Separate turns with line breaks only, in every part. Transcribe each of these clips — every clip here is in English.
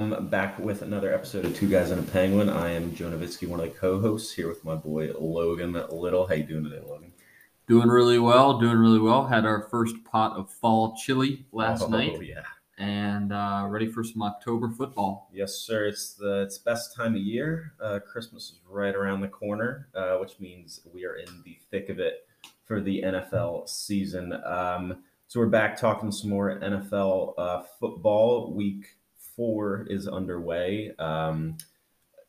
Um, back with another episode of Two Guys and a Penguin. I am Joe Novitsky, one of the co-hosts, here with my boy Logan Little. How you doing today, Logan?
Doing really well. Doing really well. Had our first pot of fall chili last
Oh,
night,
yeah.
and uh, ready for some October football.
Yes, sir. It's the it's best time of year. Uh, Christmas is right around the corner, uh, which means we are in the thick of it for the NFL season. Um, so we're back talking some more NFL uh, football. Week four is underway. Um,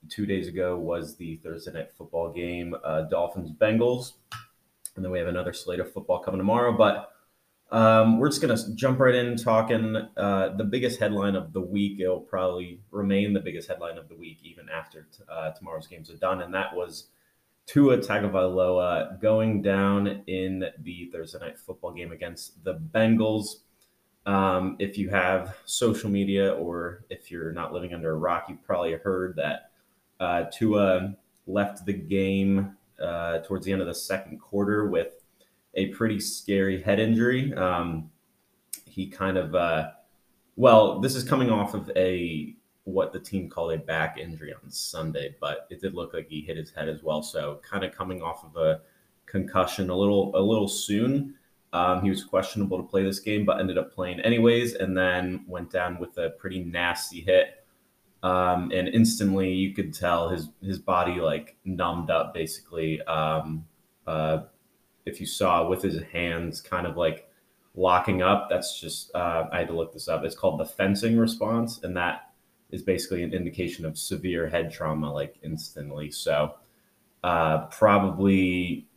two days ago was the Thursday night football game, uh, Dolphins Bengals, and then we have another slate of football coming tomorrow. But um, we're just gonna jump right in talking uh, the biggest headline of the week. It'll probably remain the biggest headline of the week even after t- uh, tomorrow's games are done, and that was Tua Tagovailoa going down in the Thursday night football game against the Bengals. Um, if you have social media or if you're not living under a rock, you've probably heard that uh, Tua left the game uh, towards the end of the second quarter with a pretty scary head injury. Um, he kind of, uh, well, this is coming off of a what the team called a back injury on Sunday, but it did look like he hit his head as well. So kind of coming off of a concussion a little a little soon. Um, he was questionable to play this game, but ended up playing anyways, and then went down with a pretty nasty hit. Um, and instantly, you could tell his his body like numbed up. Basically, um, uh, if you saw with his hands kind of like locking up, that's just uh, I had to look this up. It's called the fencing response, and that is basically an indication of severe head trauma, like instantly. So, uh, probably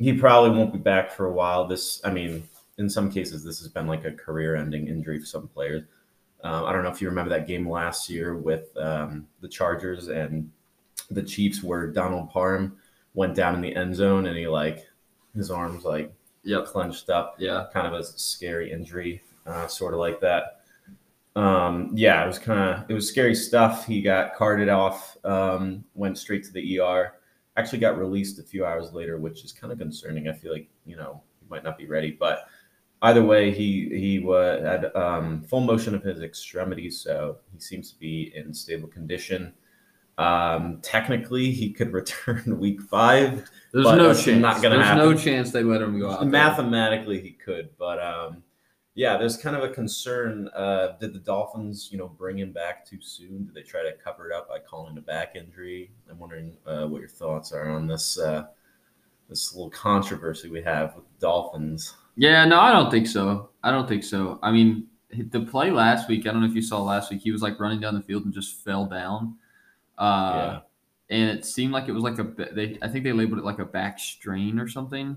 he probably won't be back for a while. This, I mean, in some cases, this has been like a career-ending injury for some players. Um, I don't know if you remember that game last year with um, the Chargers and the Chiefs, where Donald Parham went down in the end zone and he like his arms like clenched up,
Yeah.
kind of a scary injury, uh, sort of like that. Um, yeah, it was kind of it was scary stuff. He got carted off, um, went straight to the ER. Actually, got released a few hours later, which is kind of concerning. I feel like you know he might not be ready, but either way, he he wa had um, full motion of his extremities, so he seems to be in stable condition. Um, technically, he could return week five.
There's
But
no chance.
not gonna
There's no chance they let him go out. there.
Mathematically, he could, but um, yeah, there's kind of a concern. Uh, did the Dolphins, you know, bring him back too soon? Did they try to cover it up by calling it a back injury? I'm wondering uh, what your thoughts are on this uh, this little controversy we have with the Dolphins.
Yeah, no, I don't think so. I don't think so. I mean, the play last week. I don't know if you saw last week. He was like running down the field and just fell down. Uh,
yeah,
and it seemed like it was like a they I think they labeled it like a back strain or something.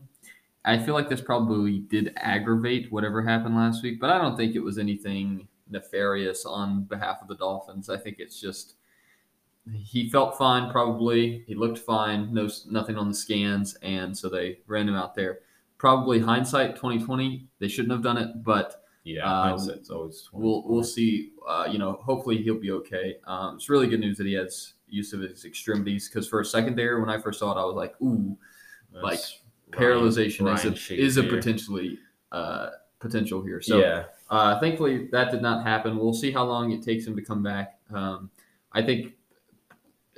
I feel like this probably did aggravate whatever happened last week, but I don't think it was anything nefarious on behalf of the Dolphins. I think it's just he felt fine probably. He looked fine, no nothing on the scans and so they ran him out there. Probably hindsight 2020, they shouldn't have done it, but
yeah.
uh,
hindsight's always
we'll we'll see. Uh, you know, hopefully he'll be okay. Um, it's really good news that he has use of his extremities because for a second there, when I first saw it, I was like, "Ooh,
That's
like, Paralyzation
Ryan
is a is a potentially uh, potential here." So
yeah,
uh, thankfully that did not happen. We'll see how long it takes him to come back. Um, I think,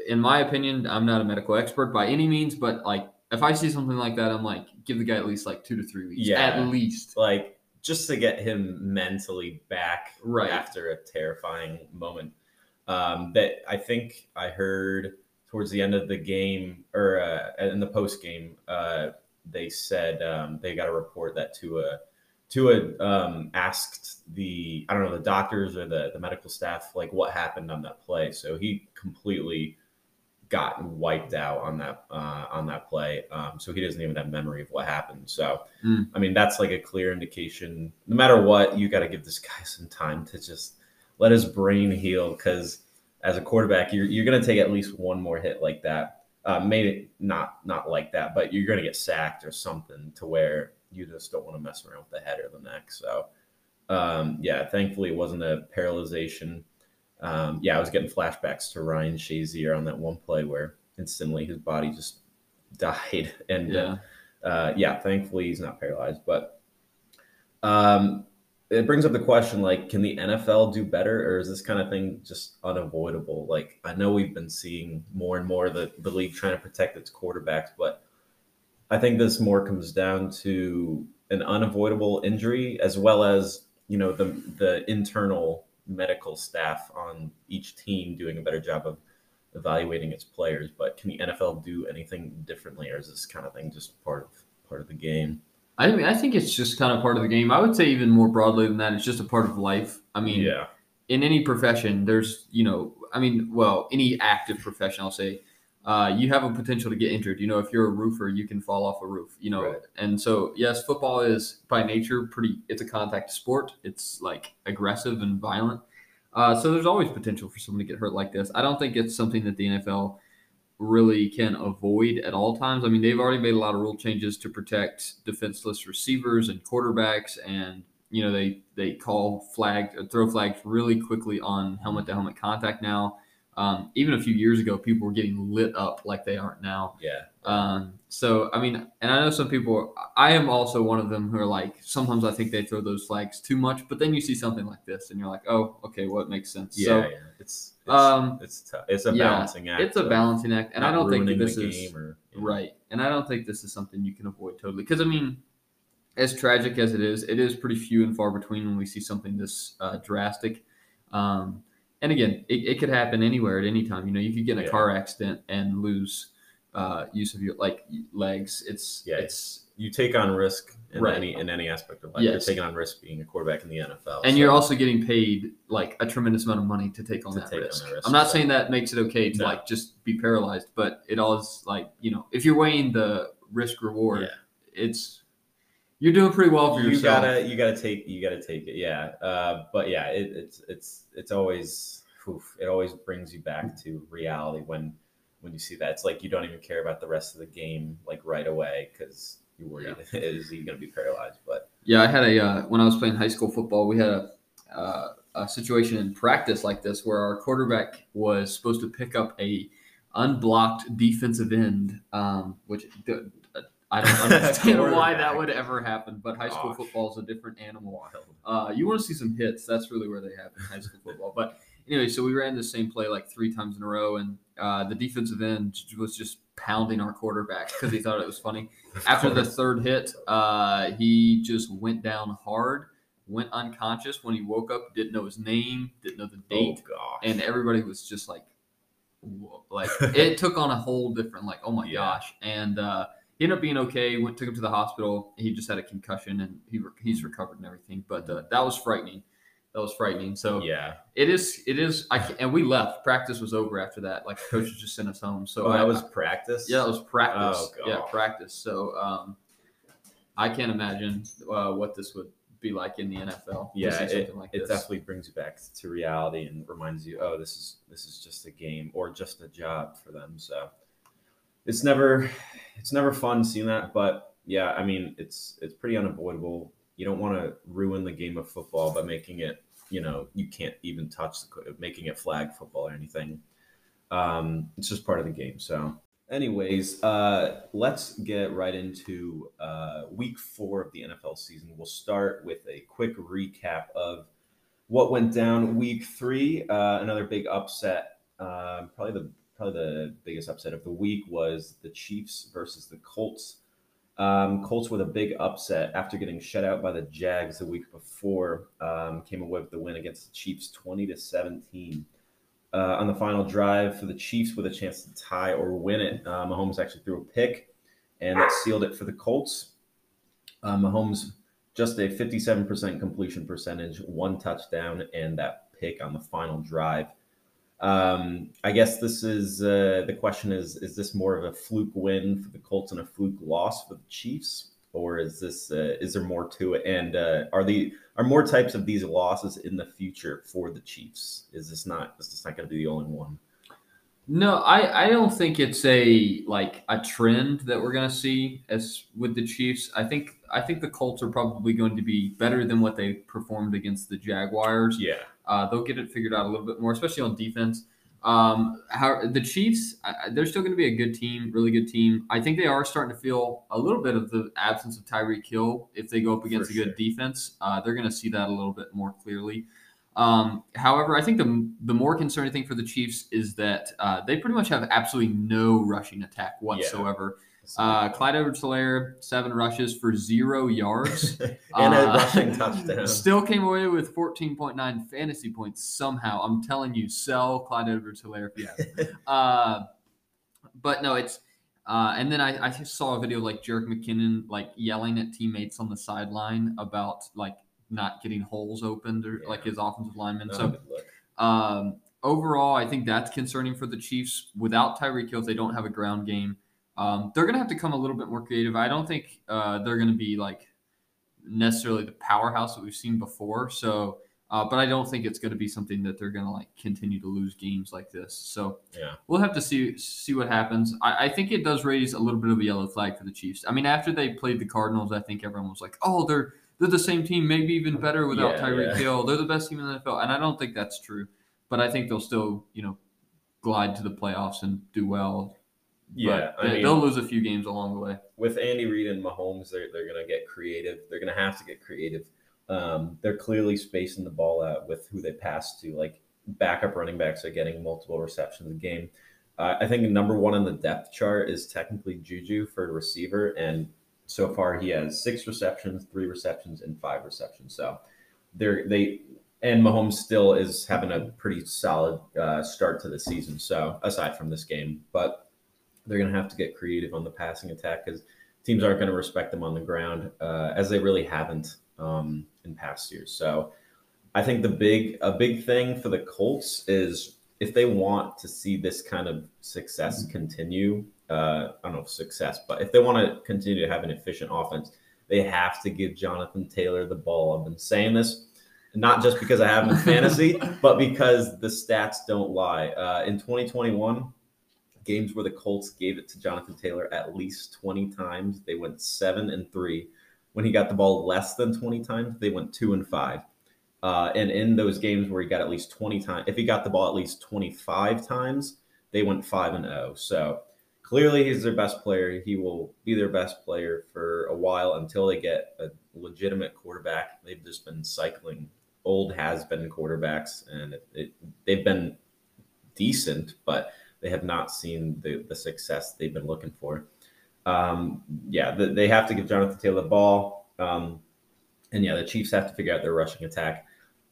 in my opinion, I'm not a medical expert by any means, but like if I see something like that, I'm like, give the guy at least like two to three weeks,
Yeah.
at least.
like just to get him mentally back
Right.
after a terrifying moment. Um, that I think I heard towards the end of the game or uh, in the post game, uh, they said um, they got a report that Tua Tua um, asked the I don't know the doctors or the the medical staff like what happened on that play. So he completely got wiped out on that uh, on that play. Um, so he doesn't even have memory of what happened. So
Mm.
I mean that's like a clear indication. No matter what, you got to give this guy some time to just let his brain heal. Because as a quarterback, you're you're gonna take at least one more hit like that. Uh, it not not like that, but you're gonna get sacked or something to where you just don't want to mess around with the head or the neck. So um, yeah, thankfully it wasn't a paralyzation. Um, yeah, I was getting flashbacks to Ryan Shazier on that one play where instantly his body just died, and
Yeah.
uh, yeah, thankfully he's not paralyzed. But um, it brings up the question: like, can the NFL do better, or is this kind of thing just unavoidable? Like, I know we've been seeing more and more the the league trying to protect its quarterbacks, but I think this more comes down to an unavoidable injury as well as you know the the internal medical staff on each team doing a better job of evaluating its players. But can the NFL do anything differently, or is this kind of thing just part of part of the game?
I mean, I think it's just kind of part of the game. I would say even more broadly than that, it's just a part of life. I mean,
yeah,
in any profession, there's you know, I mean, well, any active profession, I'll say, uh, you have a potential to get injured. You know, if you're a roofer, you can fall off a roof. You know,
Right.
and so yes, football is by nature pretty. It's a contact sport. It's like aggressive and violent. Uh, so there's always potential for someone to get hurt like this. I don't think it's something that the NFL really can avoid at all times. I mean, they've already made a lot of rule changes to protect defenseless receivers and quarterbacks, and you know they they call flag uh, throw flags really quickly on helmet to helmet contact now. Um, even a few years ago, people were getting lit up like they aren't now.
yeah,
Um, so I mean, and I know some people. I am also one of them who are like, sometimes I think they throw those flags too much, but then you see something like this, and you're like, oh, okay, well, it makes sense.
yeah,
so
yeah. It's it's,
um,
it's tough. It's a
yeah,
balancing act.
it's a balancing act, and I don't think this is
or know.
right, and I don't think this is something you can avoid totally. Because I mean, as tragic as it is, it is pretty few and far between when we see something this uh, drastic. Um, and again, it, it could happen anywhere at any time. You know, you could get in a
Yeah.
car accident and lose uh, use of your like legs. It's
Yeah.
it's
You take on risk in
Right.
any in any aspect of life.
Yes.
You're taking on risk being a quarterback in the NFL,
and
so-
you're also getting paid like a tremendous amount of money to take on,
To
that,
take on
risk.
that risk,
I'm not saying that makes it okay to
No.
like just be paralyzed, but it all is like you know if you're weighing the risk reward,
Yeah.
it's you're doing pretty well for
you
yourself.
gotta you gotta take you gotta take it yeah uh, but yeah it, it's it's it's always oof, it always brings you back to reality when when you see that it's like you don't even care about the rest of the game like right away because you're worried is he gonna be paralyzed but
Yeah, I had a uh, when I was playing high school football, we had a, uh, a situation in practice like this where our quarterback was supposed to pick up a unblocked defensive end, um, which I don't understand why that would ever happen. But high school
Gosh.
football is a different animal. Uh, you want to see some hits? That's really where they happen in high school football. But anyway, so we ran the same play like three times in a row, and uh, the defensive end was just pounding our quarterback because he thought it was funny. After the third hit, uh, he just went down hard, went unconscious. When he woke up, didn't know his name, didn't know the date,
oh gosh
and everybody was just like, whoa, like it took on a whole different like, oh my
Yeah.
gosh. And uh, he ended up being okay. Went took him to the hospital. He just had a concussion, and he re- he's recovered and everything. But uh, that was frightening. That was frightening. So
yeah
it is. It is. I and we left. Practice was over after that. Like coaches just sent us home. So
so
I
that was practice
yeah, it was practice.
Oh,
yeah, practice. So um, I can't imagine uh, what this would be like in the NFL.
yeah it,
like
it definitely brings you back to reality and reminds you oh this is this is just a game or just a job for them so it's never it's never fun seeing that but yeah i mean it's it's pretty unavoidable you don't want to ruin the game of football by making it you know you can't even touch the making it flag football or anything. Um it's just part of the game. So anyways uh let's get right into uh week four of the nfl season. We'll start with a quick recap of what went down week three. Uh another big upset um probably the probably the biggest upset of the week was the chiefs versus the colts um, Colts with a big upset after getting shut out by the Jags the week before. Um, came away with the win against the Chiefs, twenty to seventeen. Uh, on the final drive for the Chiefs, with a chance to tie or win it, uh, Mahomes actually threw a pick, and that sealed it for the Colts. Uh, Mahomes just a fifty-seven percent completion percentage, one touchdown, and that pick on the final drive. Um, I guess this is uh, the question is is this more of a fluke win for the Colts and a fluke loss for the Chiefs, or is this uh, is there more to it? And uh, are the are more types of these losses in the future for the Chiefs? Is this not is this not going to be the only one?
No, I, I don't think it's a like a trend that we're gonna see as with the Chiefs. I think I think the Colts are probably going to be better than what they performed against the Jaguars.
Yeah,
Uh, they'll get it figured out a little bit more, especially on defense. Um, how the Chiefs? I, they're still going to be a good team, really good team. I think they are starting to feel a little bit of the absence of Tyreek Hill if they go up against
For
a good defense. Uh, they're going to see that a little bit more clearly. Um, however, I think the the more concerning thing for the Chiefs is that uh, they pretty much have absolutely no rushing attack whatsoever. Uh, Clyde Edwards-Helaire, seven rushes for zero yards.
and a
uh,
rushing touchdown.
Still came away with 14.9 fantasy points somehow. I'm telling you, sell Clyde Edwards-Helaire if you uh, but no, it's uh, and then I, I saw a video like Jerick McKinnon like yelling at teammates on the sideline about like not getting holes opened or like his offensive lineman.
Not
So um, overall, I think that's concerning for the Chiefs. Without Tyreek Hill, if they don't have a ground game. Um, they're going to have to come a little bit more creative. I don't think uh, they're going to be like necessarily the powerhouse that we've seen before. So, uh, but I don't think it's going to be something that they're going to like continue to lose games like this. So
Yeah.
we'll have to see see what happens. I, I think it does raise a little bit of a yellow flag for the Chiefs. I mean, after they played the Cardinals, I think everyone was like, "Oh, they're they're the same team, maybe even better without
Yeah,
Tyreek
yeah.
Hill. They're the best team in the NFL." And I don't think that's true. But I think they'll still, you know, glide to the playoffs and do well.
Yeah,
but they, they'll lose a few games along the way.
with Andy Reid and Mahomes, they're they're gonna get creative. They're gonna have to get creative. Um, they're clearly spacing the ball out with who they pass to. Like backup running backs are getting multiple receptions a game. Uh, I think number one on the depth chart is technically Juju for a receiver, and so far he has six receptions, three receptions, and five receptions. So they're they and Mahomes still is having a pretty solid uh, start to the season. So aside from this game, but they're going to have to get creative on the passing attack because teams aren't going to respect them on the ground uh, as they really haven't um, in past years. So I think the big a big thing for the Colts is if they want to see this kind of success continue. Uh, I don't know if success, but if they want to continue to have an efficient offense, they have to give Jonathan Taylor the ball. I've been saying this not just because I have him in fantasy, but because the stats don't lie. Uh, in 2021, games where the Colts gave it to Jonathan Taylor at least 20 times, they went seven and three. When he got the ball less than 20 times, they went two and five. Uh, and in those games where he got at least 20 times, if he got the ball at least 25 times, they went five and zero. So clearly, he's their best player. He will be their best player for a while until they get a legitimate quarterback. They've just been cycling old has been quarterbacks, and it, it, they've been decent, but they have not seen the, the success they've been looking for. Um, yeah, the, they have to give Jonathan Taylor the ball. Um, and yeah, the Chiefs have to figure out their rushing attack.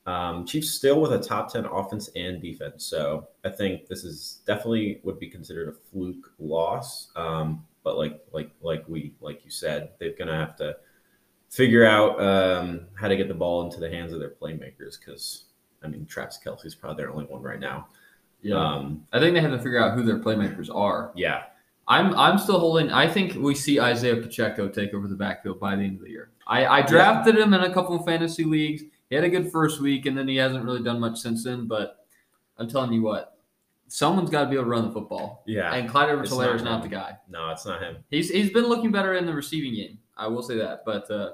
Um, Chiefs still with a top 10 offense and defense. So I think this is definitely would be considered a fluke loss. Um, but like, like, like we, like you said, they're going to have to figure out um, how to get the ball into the hands of their playmakers. Cause I mean, Travis Kelce's probably their only one right now. Um,
I think they have to figure out who their playmakers are.
yeah,
I'm I'm still holding. I think we see Isaiah Pacheco take over the backfield by the end of the year. I, I drafted him in a couple of fantasy leagues. He had a good first week, and then he hasn't really done much since then. But I'm telling you what, someone's got to be able to run the football.
yeah.
And Clyde
It's
Edwards-Helaire is
not
the guy.
no, it's not him.
He's he's been looking better in the receiving game. I will say that. But uh,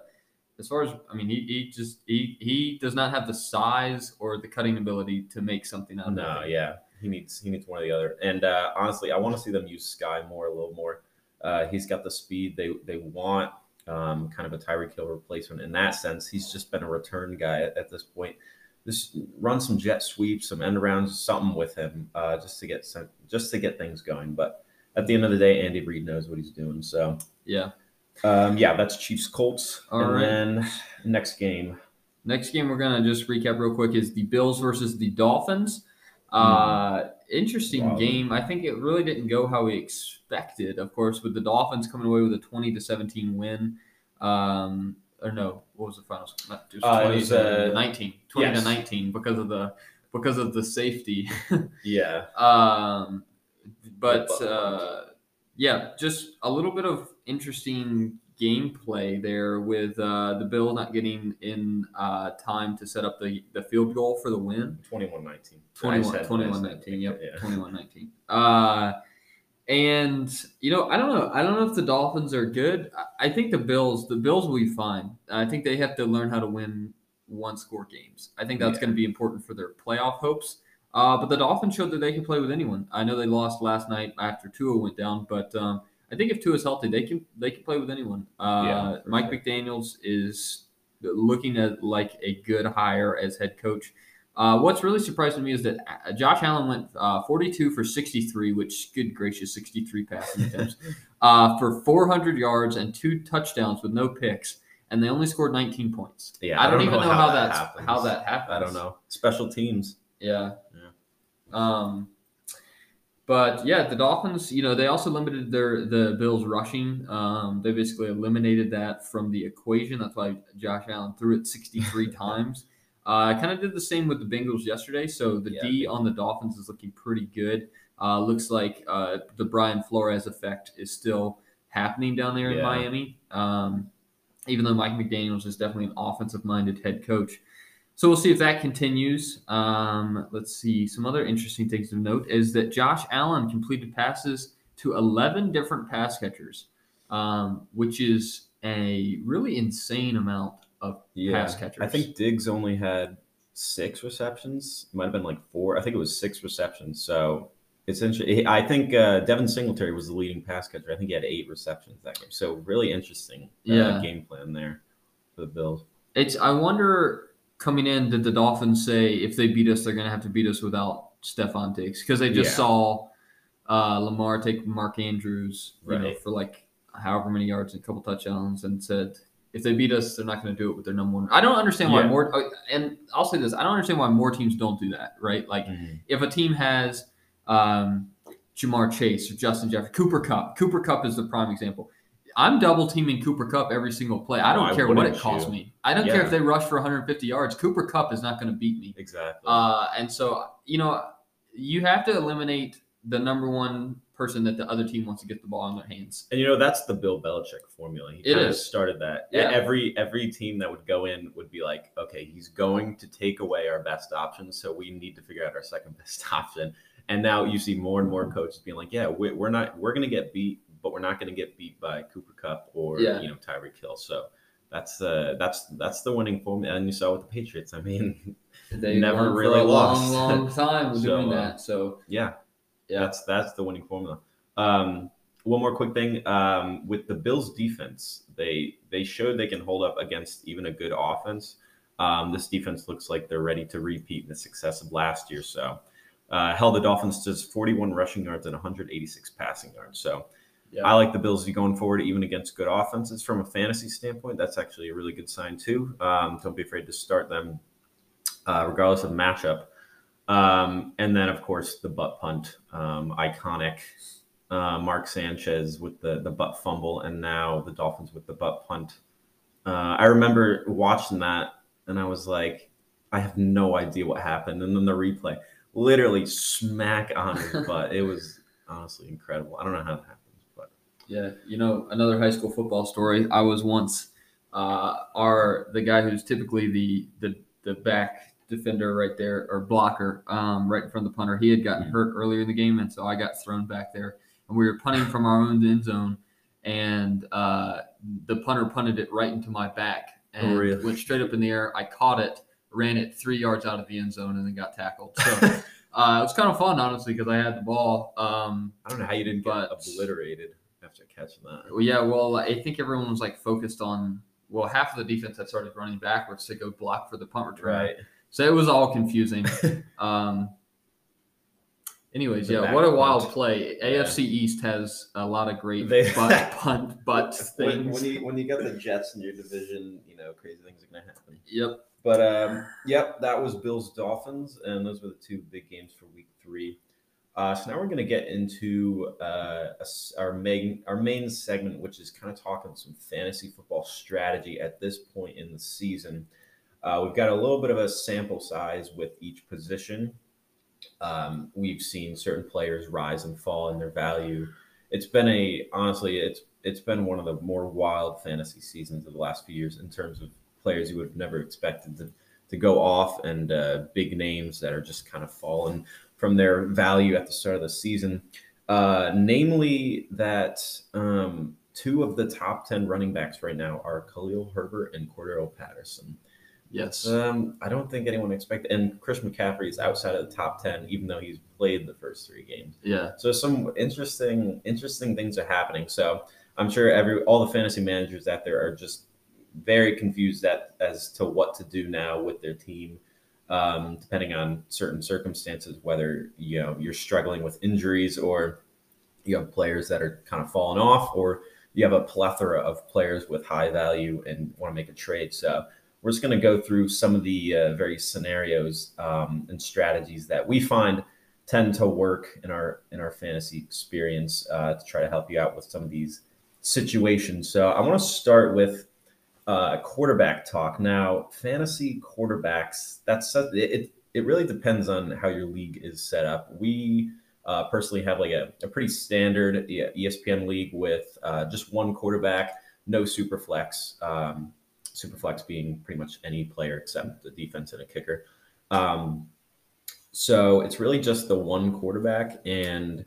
as far as I mean, he, he just he he does not have the size or the cutting ability to make something out of
No,
it.
yeah, he needs he needs one or the other. And uh, honestly, I want to see them use Sky more, a little more. Uh, he's got the speed they they want. Um, kind of a Tyreek Hill replacement in that sense. He's just been a return guy at, at this point. Just run some jet sweeps, some end arounds, something with him, uh, just to get some, just to get things going. But at the end of the day, Andy Reid knows what he's doing. So
Yeah.
um, yeah, that's Chiefs Colts.
All
and
right.
then next game,
Next game we're gonna just recap real quick is the Bills versus the Dolphins. Uh, interesting.
Wow.
game. I think it really didn't go how we expected. Of course, with the Dolphins coming away with a twenty to seventeen win. Um, or no, what was the final? score? Not- It was
Uh, it
twenty
was,
to
uh,
nineteen. Twenty
yes.
to nineteen because of the because of the safety.
yeah,
Um, but
But-
uh, yeah, just a little bit of interesting gameplay there with uh, the Bill not getting in uh, time to set up the, the field goal for the win.
21-19.
21, 21 19. Yep.
Yeah.
21 19. Uh, and, you know, I don't know. I don't know if the Dolphins are good. I- I think the Bills, the Bills will be fine. I think they have to learn how to win one score games. I think that's
Yeah.
going to be important for their playoff hopes. Uh, but the Dolphins showed that they can play with anyone. I know they lost last night after Tua went down, but um, I think if Tua's healthy, they can they can play with anyone. Uh,
Yeah,
Mike
sure.
McDaniel's is looking at like a good hire as head coach. Uh, what's really surprising to me is that uh, Josh Allen went uh, 42 for 63, which good gracious, 63 passing attempts uh, for 400 yards and two touchdowns with no picks, and they only scored 19 points.
Yeah,
I don't, even know, how, that's
happens.
how that happened.
I don't know. Special teams.
Yeah.
Yeah.
Um, but yeah, the Dolphins, you know, they also limited their the Bills rushing. Um, they basically eliminated that from the equation. That's why Josh Allen threw it 63 times. Uh, kind of did the same with the Bengals yesterday. So the
Yeah,
D on the Dolphins is looking pretty good. Uh, looks like uh, the Brian Flores effect is still happening down there in
Yeah.
Miami. Um, even though Mike McDaniels is definitely an offensive minded head coach. So we'll see if that continues. Um, let's see. Some other interesting things to note is that Josh Allen completed passes to 11 different pass catchers, um, which is a really insane amount of
Yeah.
pass catchers.
I think Diggs only had six receptions. It might have been like four. I think it was six receptions. So it's interesting. I think uh, Devin Singletary was the leading pass catcher. I think he had eight receptions that game. So really interesting uh,
Yeah.
game plan there for the Bills.
it's. I wonder coming in did the Dolphins say if they beat us, they're going to have to beat us without Stefon Diggs because they just
Yeah.
saw uh, Lamar take Mark Andrews, you know, for like however many yards and a couple touchdowns, and said if they beat us, they're not going to do it with their number one. I don't understand why
Yeah.
more. uh, And I'll say this: I don't understand why more teams don't do that. Right? Like if a team has um, Ja'Marr Chase or Justin Jefferson, Cooper Kupp. Cooper Kupp is the prime example. I'm double teaming Cooper Kupp every single play. I don't
I
care what it costs
you.
me. I don't care if they rush for 150 yards. Cooper Kupp is not going to beat me.
Exactly.
Uh, and so, you know, you have to eliminate the number one person that the other team wants to get the ball in their hands.
And you know that's the Bill Belichick formula. He
It
kind of started that.
Yeah.
Every every team that would go in would be like, okay, he's going to take away our best option, so we need to figure out our second best option. And now you see more and more coaches being like, yeah, we, we're not we're going to get beat, but we're not going to get beat by Cooper Kupp or
Yeah.
you know Tyreek Hill. So that's uh that's that's the winning formula. And you saw with the Patriots. I mean,
They
Never really
a
lost.
long, long time
So,
doing
uh,
that. So
yeah,
Yeah.
that's that's the winning formula. Um, one more quick thing um, with the Bills' defense, they they showed they can hold up against even a good offense. Um, this defense looks like they're ready to repeat the success of last year. So, uh, held the Dolphins to 41 rushing yards and 186 passing yards. So,
Yeah.
I like the Bills going forward even against good offenses. From a fantasy standpoint, that's actually a really good sign too. Um, don't be afraid to start them, uh, regardless of matchup. Um, and then, of course, the butt punt, um, iconic uh, Mark Sanchez with the the butt fumble, and now the Dolphins with the butt punt. Uh, I remember watching that, and I was like, I have no idea what happened. And then the replay, literally smack on his butt. It was honestly incredible. I don't know how that happens, but
Yeah, you know, another high school football story. I was once uh, our the guy who's typically the the the back defender right there or blocker um, right in front of the punter. He had gotten
Mhm.
hurt earlier in the game, and so I got thrown back there, and we were punting from our own end zone, and uh, the punter punted it right into my back and
Oh, really?
went straight up in the air. I caught it, ran it three yards out of the end zone, and then got tackled. So. Uh, it was kind of fun, honestly, because I had the ball. Um,
I don't know how you didn't get
But-
obliterated after catching that.
well, yeah, well, I think everyone was like focused on. Well, half of the defense had started running backwards to go block for the punt return.
Right.
So it was all confusing. um, anyways,
The
yeah, what a
punt.
wild play.
Yeah.
AFC East has a lot of great
They-
butt punt butt
when,
things.
when you when you got the Jets in your division, you know crazy things are gonna happen.
yep.
But um, yep, that was Bills Dolphins, and those were the two big games for Week Three. Uh, so now we're going to get into uh, our main our main segment, which is kind of talking some fantasy football strategy at this point in the season. Uh, we've got a little bit of a sample size with each position. Um, we've seen certain players rise and fall in their value. It's been a honestly, it's it's been one of the more wild fantasy seasons of the last few years in terms of players you would have never expected to, to go off and uh, big names that are just kind of fallen from their value at the start of the season. Uh, namely, that um, two of the top 10 running backs right now are Khalil Herbert and Cordarrelle Patterson.
Yes.
Um, I don't think anyone expected, and Chris McCaffrey is outside of the top ten, even though he's played the first three games.
Yeah.
So some interesting, interesting things are happening. So I'm sure every all the fantasy managers out there are just very confused at as to what to do now with their team, um, depending on certain circumstances, whether you know you're struggling with injuries or you have players that are kind of falling off, or you have a plethora of players with high value and want to make a trade. So we're just going to go through some of the uh, various scenarios um, and strategies that we find tend to work in our in our fantasy experience uh, to try to help you out with some of these situations. So I want to start with uh, quarterback talk. Now, fantasy quarterbacks that's it. It really depends on how your league is set up. We uh, personally have like a, a pretty standard ESPN league with uh, just one quarterback, no super flex. Um, Superflex being pretty much any player except the defense and a kicker. Um, so it's really just the one quarterback, and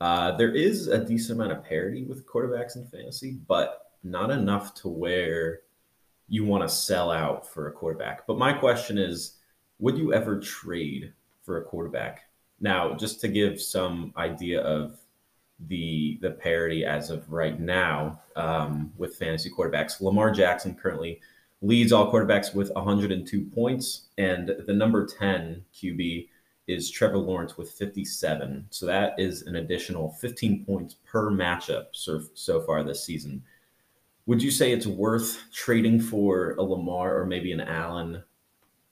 uh, there is a decent amount of parity with quarterbacks in fantasy, but not enough to where you want to sell out for a quarterback. But my question is, would you ever trade for a quarterback? Now, just to give some idea of the the parity as of right now um, with fantasy quarterbacks. Lamar Jackson currently leads all quarterbacks with 102 points, and the number 10 QB is Trevor Lawrence with 57. So that is an additional 15 points per matchup so, so far this season. Would you say it's worth trading for a Lamar or maybe an Allen?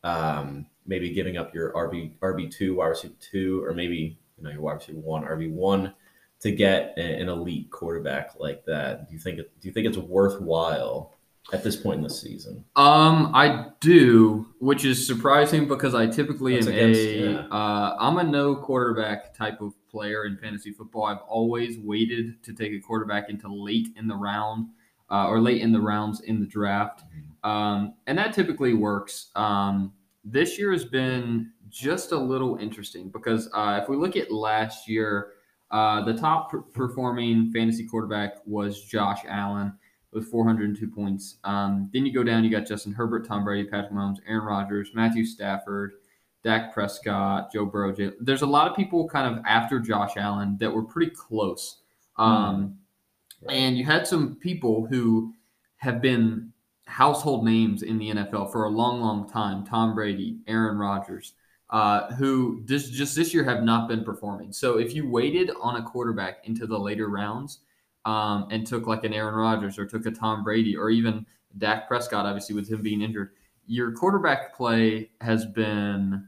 Um, maybe giving up your RB RB two, wide receiver two, or maybe you know your wide receiver one, RB one to get an elite quarterback like that? Do you think it, do you think it's worthwhile at this point in the season?
Um, I do, which is surprising because I typically That's am against, a yeah. uh, I'm a no quarterback type of player in fantasy football. I've always waited to take a quarterback into late in the round uh, or late in the rounds in the draft, mm-hmm. um, and that typically works. Um, this year has been just a little interesting because uh, if we look at last year, uh, the top performing fantasy quarterback was Josh Allen with 402 points. Um, then you go down, you got Justin Herbert, Tom Brady, Patrick Mahomes, Aaron Rodgers, Matthew Stafford, Dak Prescott, Joe Burrow. There's a lot of people kind of after Josh Allen that were pretty close. Um, mm. And you had some people who have been household names in the NFL for a long, long time. Tom Brady, Aaron Rodgers, uh, who this, just this year have not been performing. So if you waited on a quarterback into the later rounds, um, and took like an Aaron Rodgers or took a Tom Brady or even Dak Prescott, obviously with him being injured, your quarterback play has been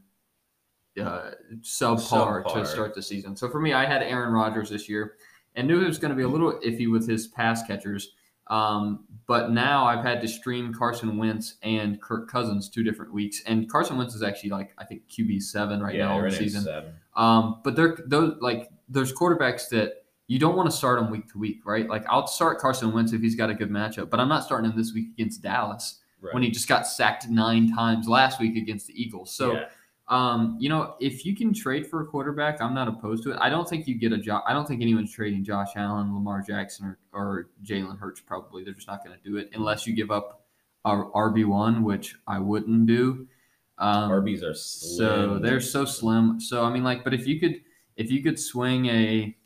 uh, subpar, subpar, to start the season. So for me, I had Aaron Rodgers this year and knew it was going to be a little iffy with his pass catchers. Um, but now I've had to stream Carson Wentz and Kirk Cousins two different weeks, and Carson Wentz is actually like I think QB seven right yeah, now in the season. Um, but they're those like there's quarterbacks that you don't want to start him week to week, right? Like I'll start Carson Wentz if he's got a good matchup, but I'm not starting him this week against Dallas right. when he just got sacked nine times last week against the Eagles. So, yeah. Um, you know, if you can trade for a quarterback, I'm not opposed to it. I don't think you get a job. I don't think anyone's trading Josh Allen, Lamar Jackson, or, or Jalen Hurts. Probably they're just not going to do it unless you give up a RB one, which I wouldn't do.
Um, RBs are slim.
so they're so slim. So I mean, like, but if you could, if you could swing a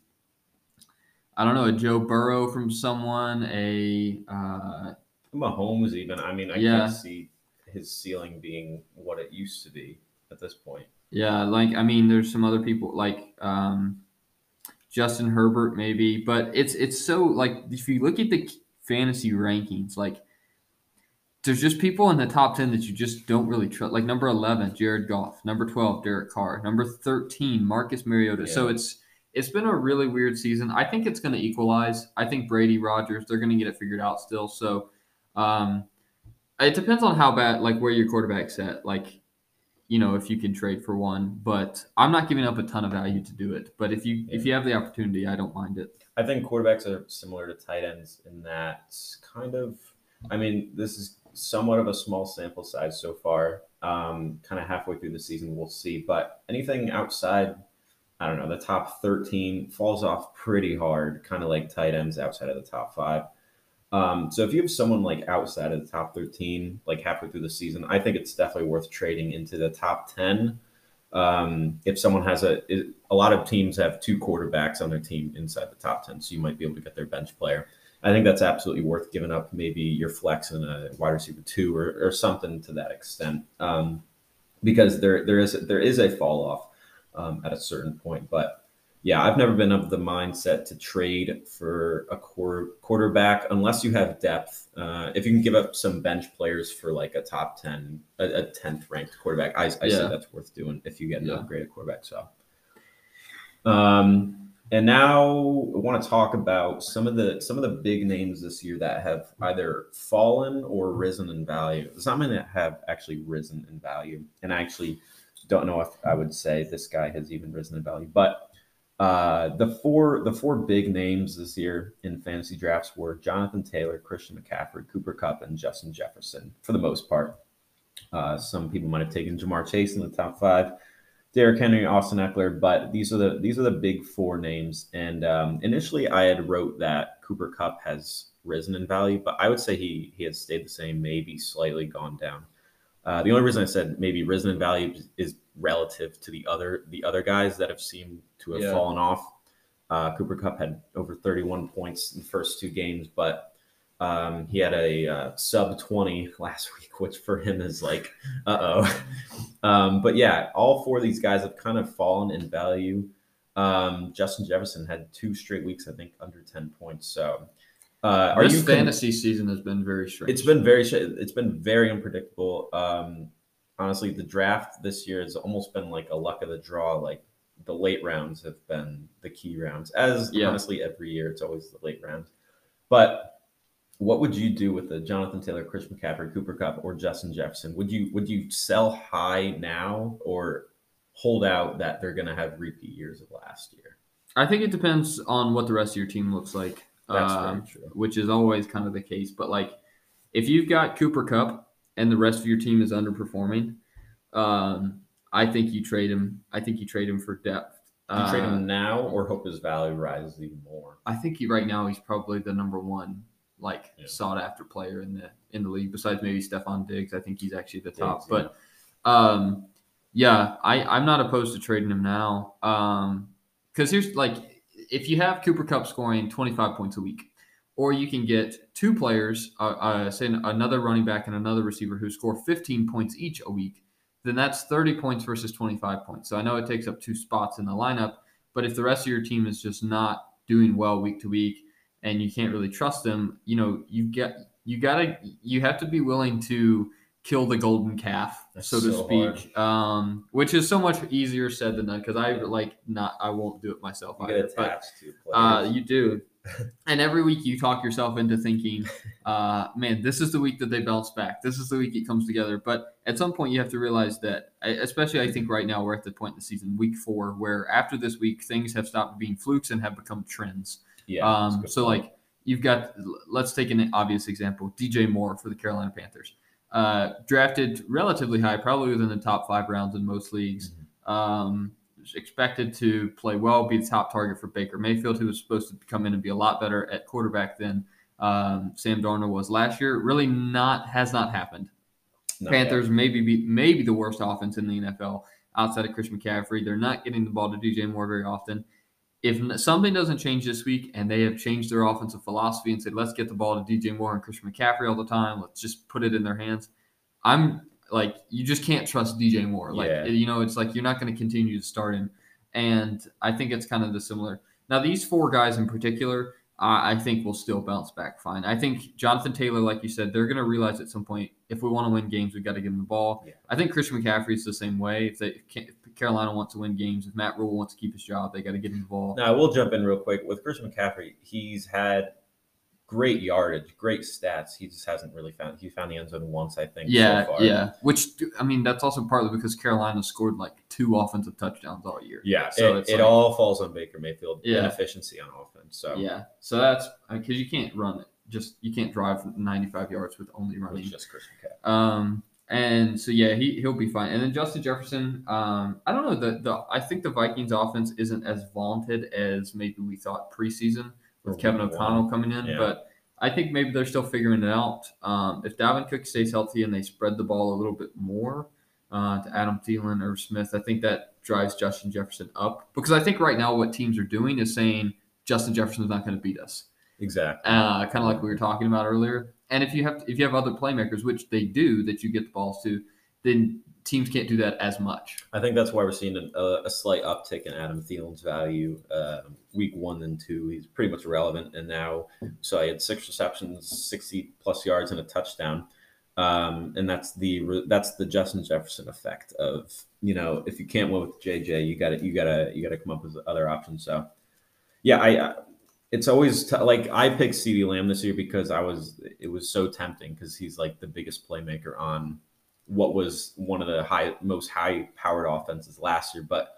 I don't know, a Joe Burrow from someone, a uh,
Mahomes even. I mean, I yeah. can't see his ceiling being what it used to be at this point.
Yeah, like I mean, there's some other people like um, Justin Herbert maybe, but it's it's so like if you look at the fantasy rankings, like there's just people in the top 10 that you just don't really trust. Like number 11, Jared Goff. Number 12, Derek Carr. Number 13, Marcus Mariota. Yeah. So it's it's been a really weird season. I think it's going to equalize. I think Brady, Rodgers, they're going to get it figured out still. So um, it depends on how bad, like where your quarterback's at. Like, you know, if you can trade for one, but I'm not giving up a ton of value to do it. But if you yeah. if you have the opportunity, I don't mind it.
I think quarterbacks are similar to tight ends in that kind of. I mean, this is somewhat of a small sample size so far. Um, kind of halfway through the season, we'll see. But anything outside I don't know, the top 13 falls off pretty hard, kind of like tight ends outside of the top five. Um, so if you have someone like outside of the top 13, like halfway through the season, I think it's definitely worth trading into the top 10. Um, if someone has a, a lot of teams have two quarterbacks on their team inside the top 10, so you might be able to get their bench player. I think that's absolutely worth giving up maybe your flex and a wide receiver two or, or something to that extent. Um, because there there is there is a fall off um, at a certain point. But yeah, I've never been of the mindset to trade for a quarter, quarterback unless you have depth. Uh, if you can give up some bench players for like a top ten, a tenth ranked quarterback, I, I yeah. say that's worth doing if you get an yeah. upgraded quarterback. So. Um, and now I want to talk about some of the some of the big names this year that have either fallen or risen in value. Some of them that have actually risen in value, and I actually don't know if I would say this guy has even risen in value. But uh, the four the four big names this year in fantasy drafts were Jonathan Taylor, Christian McCaffrey, Cooper Kupp, and Justin Jefferson for the most part. Uh, some people might have taken Ja'Marr Chase in the top five. Derrick Henry, Austin Ekeler, but these are the these are the big four names. And um, initially, I had wrote that Cooper Kupp has risen in value, but I would say he he has stayed the same, maybe slightly gone down. Uh, the only reason I said maybe risen in value is relative to the other the other guys that have seemed to have yeah. fallen off. Uh, Cooper Kupp had over 31 points in the first two games, but um, he had a uh, sub 20 last week, which for him is like, uh oh. um, but yeah, all four of these guys have kind of fallen in value. Um, Justin Jefferson had two straight weeks, I think, under 10 points. So,
uh, are this you fantasy season has been very strange.
It's been very, it's been very unpredictable. Um, honestly, the draft this year has almost been like a luck of the draw. Like the late rounds have been the key rounds, as yeah. honestly every year it's always the late rounds. But what would you do with the Jonathan Taylor, Chris McCaffrey, Cooper Kupp, or Justin Jefferson? Would you would you sell high now or hold out that they're going to have repeat years of last year?
I think it depends on what the rest of your team looks like. Uh, true. Which is always kind of the case. But like, if you've got Cooper Kupp and the rest of your team is underperforming, um, I think you trade him. I think you trade him for depth.
You trade him uh, now or hope his value rises even more?
I think he, right now he's probably the number one like yeah. sought after player in the in the league. Besides maybe Stefon Diggs, I think he's actually the top. Diggs, but um, yeah, I I'm not opposed to trading him now. Um, because here's like if you have Cooper Kupp scoring 25 points a week, or you can get two players, uh, uh, say another running back and another receiver who score 15 points each a week, then that's 30 points versus 25 points. So I know it takes up two spots in the lineup, but if the rest of your team is just not doing well week to week, and you can't really trust them, you know, you get you gotta you have to be willing to kill the golden calf, That's so to so speak. Um, which is so much easier said than done because I like not I won't do it myself.
You either, but,
uh, you do. and every week you talk yourself into thinking, uh, man, this is the week that they bounce back. This is the week it comes together. But at some point, you have to realize that, especially I think right now, we're at the point in the season, week four, where after this week, things have stopped being flukes and have become trends. Yeah. Um, so point. like you've got, let's take an obvious example: DJ Moore for the Carolina Panthers, uh, drafted relatively high, probably within the top five rounds in most leagues. Mm-hmm. Um, expected to play well, be the top target for Baker Mayfield, who was supposed to come in and be a lot better at quarterback than um, Sam Darnold was last year. Really, not has not happened. Not Panthers yet. maybe be maybe the worst offense in the NFL outside of Chris McCaffrey. They're not getting the ball to DJ Moore very often if something doesn't change this week and they have changed their offensive philosophy and said, let's get the ball to DJ Moore and Christian McCaffrey all the time, let's just put it in their hands. I'm like, you just can't trust DJ Moore. Like, yeah. you know, it's like you're not going to continue to start him. And I think it's kind of the similar. Now, these four guys in particular, I think we'll still bounce back fine. I think Jonathan Taylor, like you said, they're going to realize at some point if we want to win games, we've got to give them the ball. Yeah. I think Christian McCaffrey is the same way. If they if Carolina wants to win games, if Matt Rhule wants to keep his job, they got to get him the ball.
Now, we'll jump in real quick with Christian McCaffrey. He's had great yardage, great stats. He just hasn't really found he found the end zone once, I think.
Yeah, so yeah. Which I mean, that's also partly because Carolina scored like two offensive touchdowns all year.
Yeah, so it, it like, all falls on Baker Mayfield. Yeah. inefficiency on offense. So
yeah, so that's because you can't run it. Just you can't drive 95 yards with only running.
With just Christian
McCaffrey. Um. And so yeah, he he'll be fine. And then Justin Jefferson, um, I don't know the the I think the Vikings offense isn't as vaunted as maybe we thought preseason with Kevin O'Connell coming in, yeah. but I think maybe they're still figuring it out. Um, if Dalvin Cook stays healthy and they spread the ball a little bit more uh, to Adam Thielen or Smith, I think that drives Justin Jefferson up because I think right now what teams are doing is saying Justin Jefferson is not going to beat us.
Exactly.
Uh, kind of like we were talking about earlier. And if you have if you have other playmakers, which they do, that you get the balls to, then teams can't do that as much.
I think that's why we're seeing a, a slight uptick in Adam Thielen's value. Uh, week one and two, he's pretty much irrelevant. And now, so he had six receptions, sixty plus yards, and a touchdown. Um, and that's the that's the Justin Jefferson effect of you know if you can't win with JJ, you got to you got to you got to come up with other options. So, yeah, I it's always t- like I picked CeeDee Lamb this year because I was it was so tempting because he's like the biggest playmaker on what was one of the high most high powered offenses last year. But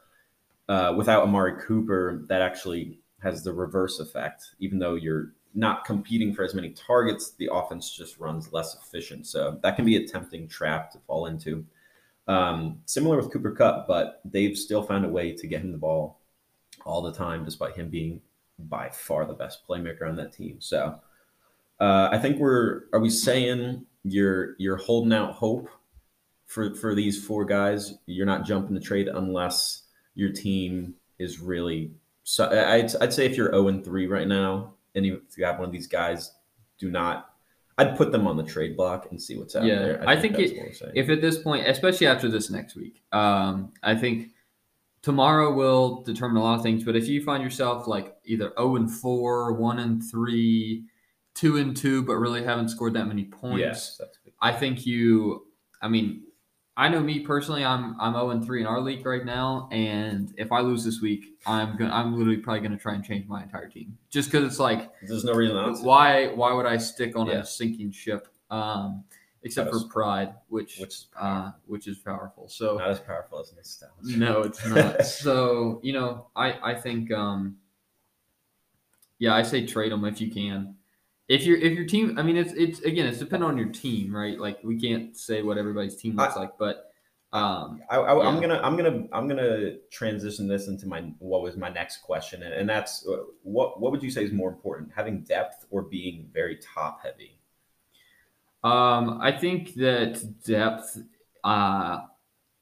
uh, without Amari Cooper, that actually has the reverse effect. Even though you're not competing for as many targets, the offense just runs less efficient. So that can be a tempting trap to fall into. Um, similar with Cooper Kupp, but they've still found a way to get him the ball all the time, despite him being by far the best playmaker on that team. So uh, I think we're are we saying you're you're holding out hope for for these four guys? You're not jumping the trade unless your team is really. So I'd, I'd say if you're 0 and 3 right now, and you, if you have one of these guys, do not. I'd put them on the trade block and see what's out
yeah,
there.
I think, think it, if at this point, especially after this next week, um, I think tomorrow will determine a lot of things. But if you find yourself like either 0 and 4, 1 and 3, 2 and 2, but really haven't scored that many points,
yes,
I think you, I mean, I know me personally, I'm I'm 0 and 3 in our league right now, and if I lose this week, I'm gonna I'm literally probably gonna try and change my entire team just because it's like
there's no reason not
why why would I stick on yeah. a sinking ship? Um, except for pride, which which uh, which is powerful. So
not as powerful as nostalgia.
No, it's not. so you know, I I think um, yeah, I say trade them if you can. If your if your team, I mean, it's it's again, it's dependent on your team, right? Like we can't say what everybody's team looks I, like, but um,
I, I, am gonna I'm gonna I'm gonna transition this into my what was my next question, and, and that's uh, what what would you say is more important, having depth or being very top heavy?
Um, I think that depth. Uh,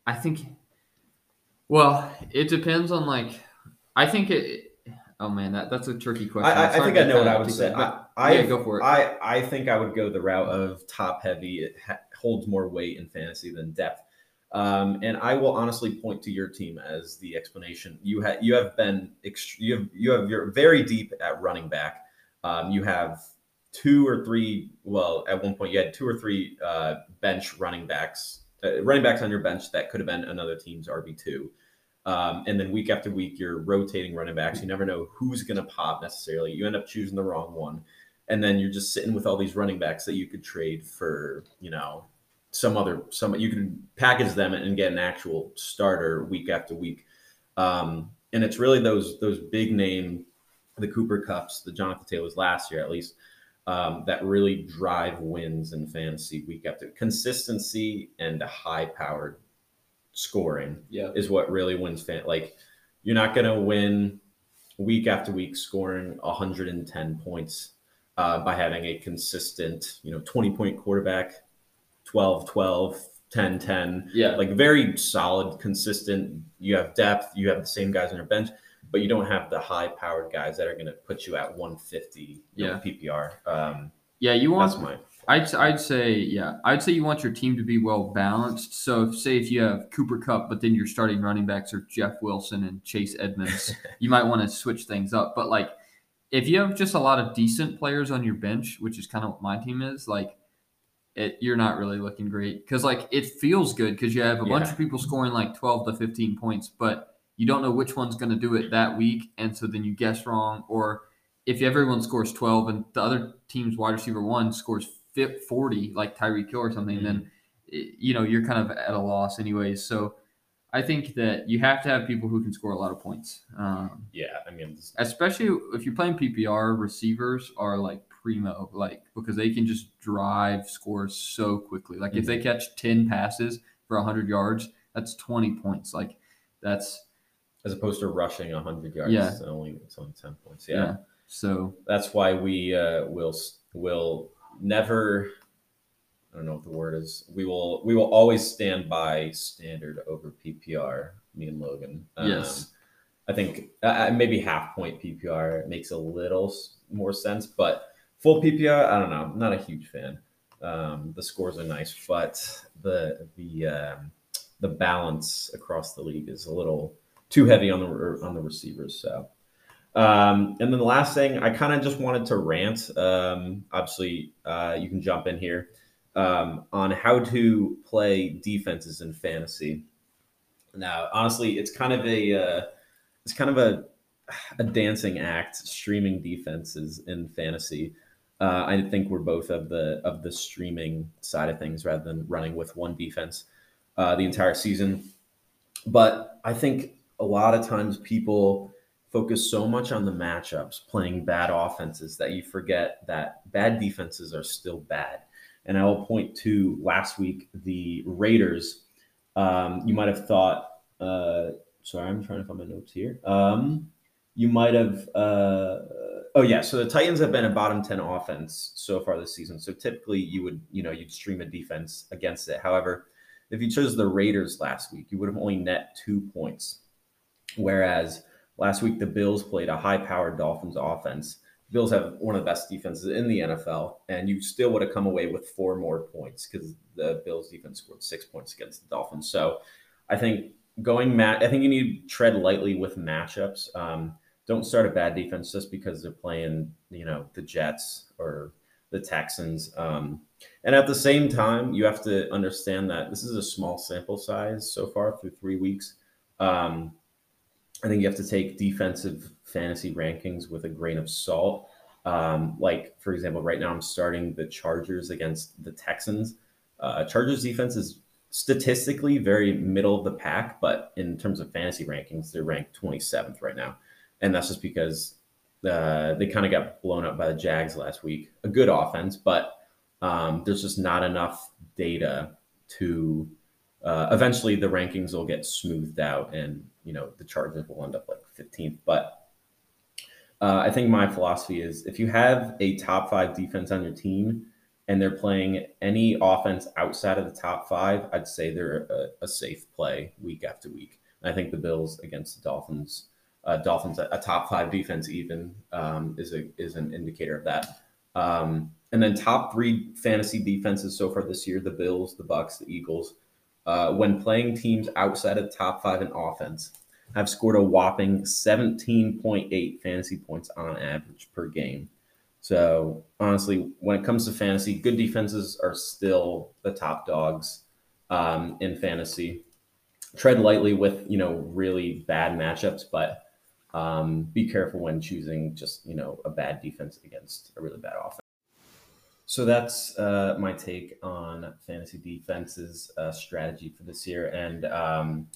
I think. Well, it depends on like. I think it. Oh man, that, that's a tricky question.
I, I think I know what I would say. I, I,
yeah, go for it.
I, I think I would go the route of top heavy. It ha- holds more weight in fantasy than depth. Um, and I will honestly point to your team as the explanation. You have you have been ext- you have you have you're very deep at running back. Um, you have two or three. Well, at one point you had two or three uh, bench running backs, uh, running backs on your bench that could have been another team's RB two. Um, and then week after week, you're rotating running backs. You never know who's going to pop necessarily. You end up choosing the wrong one, and then you're just sitting with all these running backs that you could trade for, you know, some other some. You can package them and get an actual starter week after week. Um, and it's really those those big name, the Cooper Kupps, the Jonathan Taylors last year at least, um, that really drive wins in fantasy week after consistency and high powered scoring
yeah.
is what really wins fan like you're not going to win week after week scoring 110 points uh, by having a consistent you know 20 point quarterback 12 12 10 10
yeah
like very solid consistent you have depth you have the same guys on your bench but you don't have the high powered guys that are going to put you at 150
yeah.
know, PPR. Um,
yeah, you want. My, I'd I'd say yeah, I'd say you want your team to be well balanced. So if, say if you have Cooper Kupp, but then your starting running backs are Jeff Wilson and Chase Edmonds, you might want to switch things up. But like if you have just a lot of decent players on your bench, which is kind of what my team is, like it, you're not really looking great because like it feels good because you have a yeah. bunch of people scoring like 12 to 15 points, but you don't know which one's going to do it that week, and so then you guess wrong. Or if everyone scores 12 and the other team's wide receiver one scores 40, like Tyreek Hill or something, mm-hmm. then you know you're kind of at a loss anyways. So I think that you have to have people who can score a lot of points. Um,
yeah, I mean,
especially if you're playing PPR, receivers are like primo, like because they can just drive scores so quickly. Like mm-hmm. if they catch 10 passes for 100 yards, that's 20 points. Like that's
as opposed to rushing 100 yards.
Yeah.
It's only, it's only 10 points. Yeah. yeah.
So
that's why we uh, will will never. I don't know what the word is. We will we will always stand by standard over PPR. Me and Logan.
Yes.
Um, I think uh, maybe half point PPR makes a little more sense, but full PPR, I don't know. I'm not a huge fan. Um, the scores are nice, but the the um, the balance across the league is a little too heavy on the on the receivers. So, um, and then the last thing, I kind of just wanted to rant. Um, obviously, uh, you can jump in here um, on how to play defenses in fantasy. Now, honestly, it's kind of a uh, it's kind of a a dancing act streaming defenses in fantasy. Uh, I think we're both of the of the streaming side of things rather than running with one defense uh, the entire season. But I think a lot of times people focus so much on the matchups, playing bad offenses, that you forget that bad defenses are still bad. And I will point to last week the Raiders. Um, you might have thought. Uh, sorry, I'm trying to find my notes here. Um, you might have. Uh, oh yeah, so the Titans have been a bottom ten offense so far this season. So typically, you would you know you'd stream a defense against it. However, if you chose the Raiders last week, you would have only net two points. Whereas last week the Bills played a high-powered Dolphins offense. Bills have one of the best defenses in the NFL, and you still would have come away with four more points because the Bills defense scored six points against the Dolphins. So I think going mat, I think you need to tread lightly with matchups. Um, don't start a bad defense just because they're playing, you know, the Jets or the Texans. Um, and at the same time, you have to understand that this is a small sample size so far through three weeks. Um, I think you have to take defensive fantasy rankings with a grain of salt. Um, like, for example, right now I'm starting the Chargers against the Texans. Uh, Chargers defense is statistically very middle of the pack, but in terms of fantasy rankings, they're ranked 27th right now. And that's just because uh, they kind of got blown up by the Jags last week. A good offense, but um, there's just not enough data to. Uh, eventually, the rankings will get smoothed out, and you know the Chargers will end up like 15th. But uh, I think my philosophy is if you have a top five defense on your team and they're playing any offense outside of the top five, I'd say they're a, a safe play week after week. And I think the Bills against the Dolphins, uh, Dolphins a top five defense even um, is a is an indicator of that. Um, and then top three fantasy defenses so far this year: the Bills, the Bucks, the Eagles. Uh, when playing teams outside of the top five in offense, have scored a whopping 17.8 fantasy points on average per game. So honestly, when it comes to fantasy, good defenses are still the top dogs um, in fantasy. Tread lightly with you know really bad matchups, but um, be careful when choosing just you know a bad defense against a really bad offense. So that's uh, my take on fantasy defenses uh, strategy for this year, and um,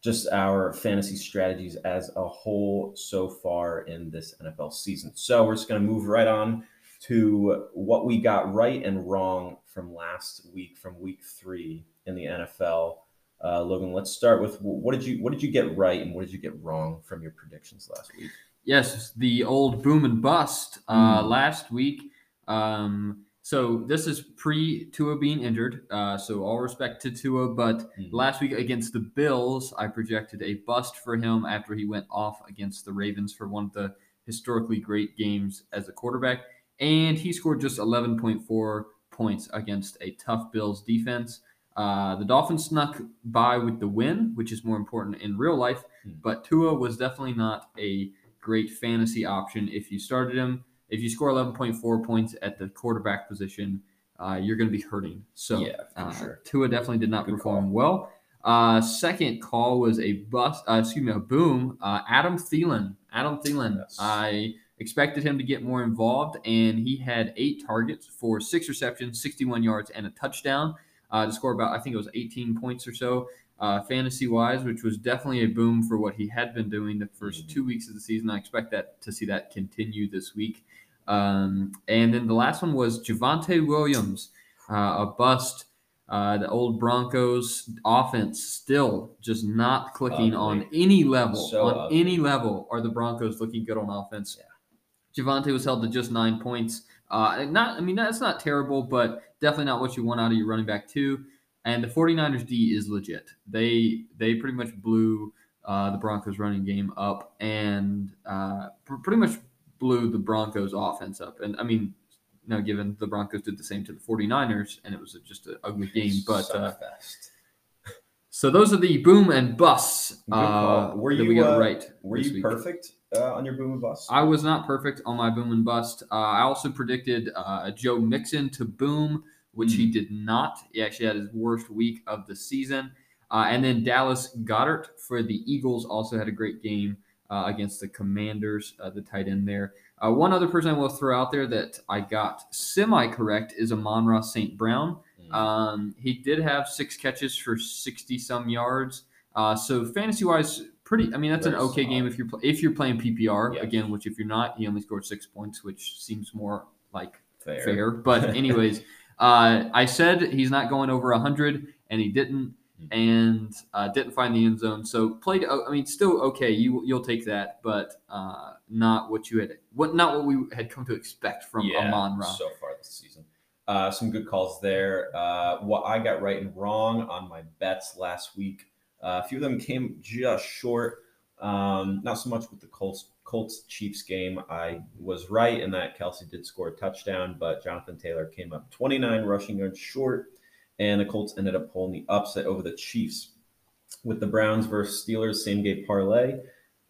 just our fantasy strategies as a whole so far in this NFL season. So we're just going to move right on to what we got right and wrong from last week, from week three in the NFL. Uh, Logan, let's start with what did you what did you get right and what did you get wrong from your predictions last week?
Yes, the old boom and bust uh,
Mm.
last week. Um, so this is pre Tua being injured. Uh, so all respect to Tua, but
Mm.
last week against the Bills, I projected a bust for him after he went off against the Ravens for one of the historically great games as a quarterback, and he scored just 11.4 points against a tough Bills defense. Uh, the Dolphins snuck by with the win, which is more important in real life,
Hmm.
but Tua was definitely not a great fantasy option if you started him. If you score 11.4 points at the quarterback position, uh, you're going to be hurting. So
Yeah, for
uh,
sure.
Tua definitely did not
Good
perform well. Uh, second call was a bust. Uh, excuse me, a boom. Uh, Adam Thielen. Adam Thielen.
Yes.
I expected him to get more involved, and he had eight targets for six receptions, 61 yards, and a touchdown uh, to score about I think it was 18 points or so uh, fantasy wise, which was definitely a boom for what he had been doing the 1st
Mhm.
two weeks of the season. I expect that to see that continue this week. Um, and then the last one was Javonte Williams, uh, a bust. Uh, the old Broncos offense still just not clicking on any level.
So
on
ugly.
any level, are the Broncos looking good on offense? Javonte was held to just nine points. Uh, not, I mean, that's not terrible, but definitely not what you want out of your running back too. And the 49ers D is legit. They they pretty much blew uh, the Broncos running game up and uh, pr- pretty much blew the Broncos offense up. And I mean, now given the Broncos did the same to the 49ers and it was just an ugly game, but
Suck
uh,
fest.
so those are the boom and busts
Good
uh,
call. Were
that
you,
we got
uh,
right.
Were
this
you
week.
perfect uh, on your boom and bust?
I was not perfect on my boom and bust. Uh, I also predicted uh, Joe Mixon to boom, which he did not. He actually had his worst week of the season. Uh, and then Dallas Goedert for the Eagles also had a great game uh, against the Commanders, uh, the tight end there. Uh, one other person I will throw out there that I got semi correct is Amon-Ra St. Brown.
Mm.
Um, he did have six catches for 60 some yards. Uh, so fantasy wise, pretty. I mean, that's an
Very
okay game if you're if you're playing PPR
Yeah.
again. Which if you're not, he only scored six points, which seems more like
fair.
fair. But anyways, uh, I said he's not going over hundred, and he didn't,
Mhm.
and uh, didn't find the end zone. So played. I mean, still okay. You you'll take that, but uh, not what you had. What not what we had come to expect from
yeah,
Amon Ra.
so far this season. Uh, some good calls there. Uh, what I got right and wrong on my bets last week. Uh, a few of them came just short. Um, not so much with the Colts Colts Chiefs game. I was right in that Kelce did score a touchdown, but Jonathan Taylor came up 29 rushing yards short, and the Colts ended up pulling the upset over the Chiefs. With the Browns versus Steelers same game parlay,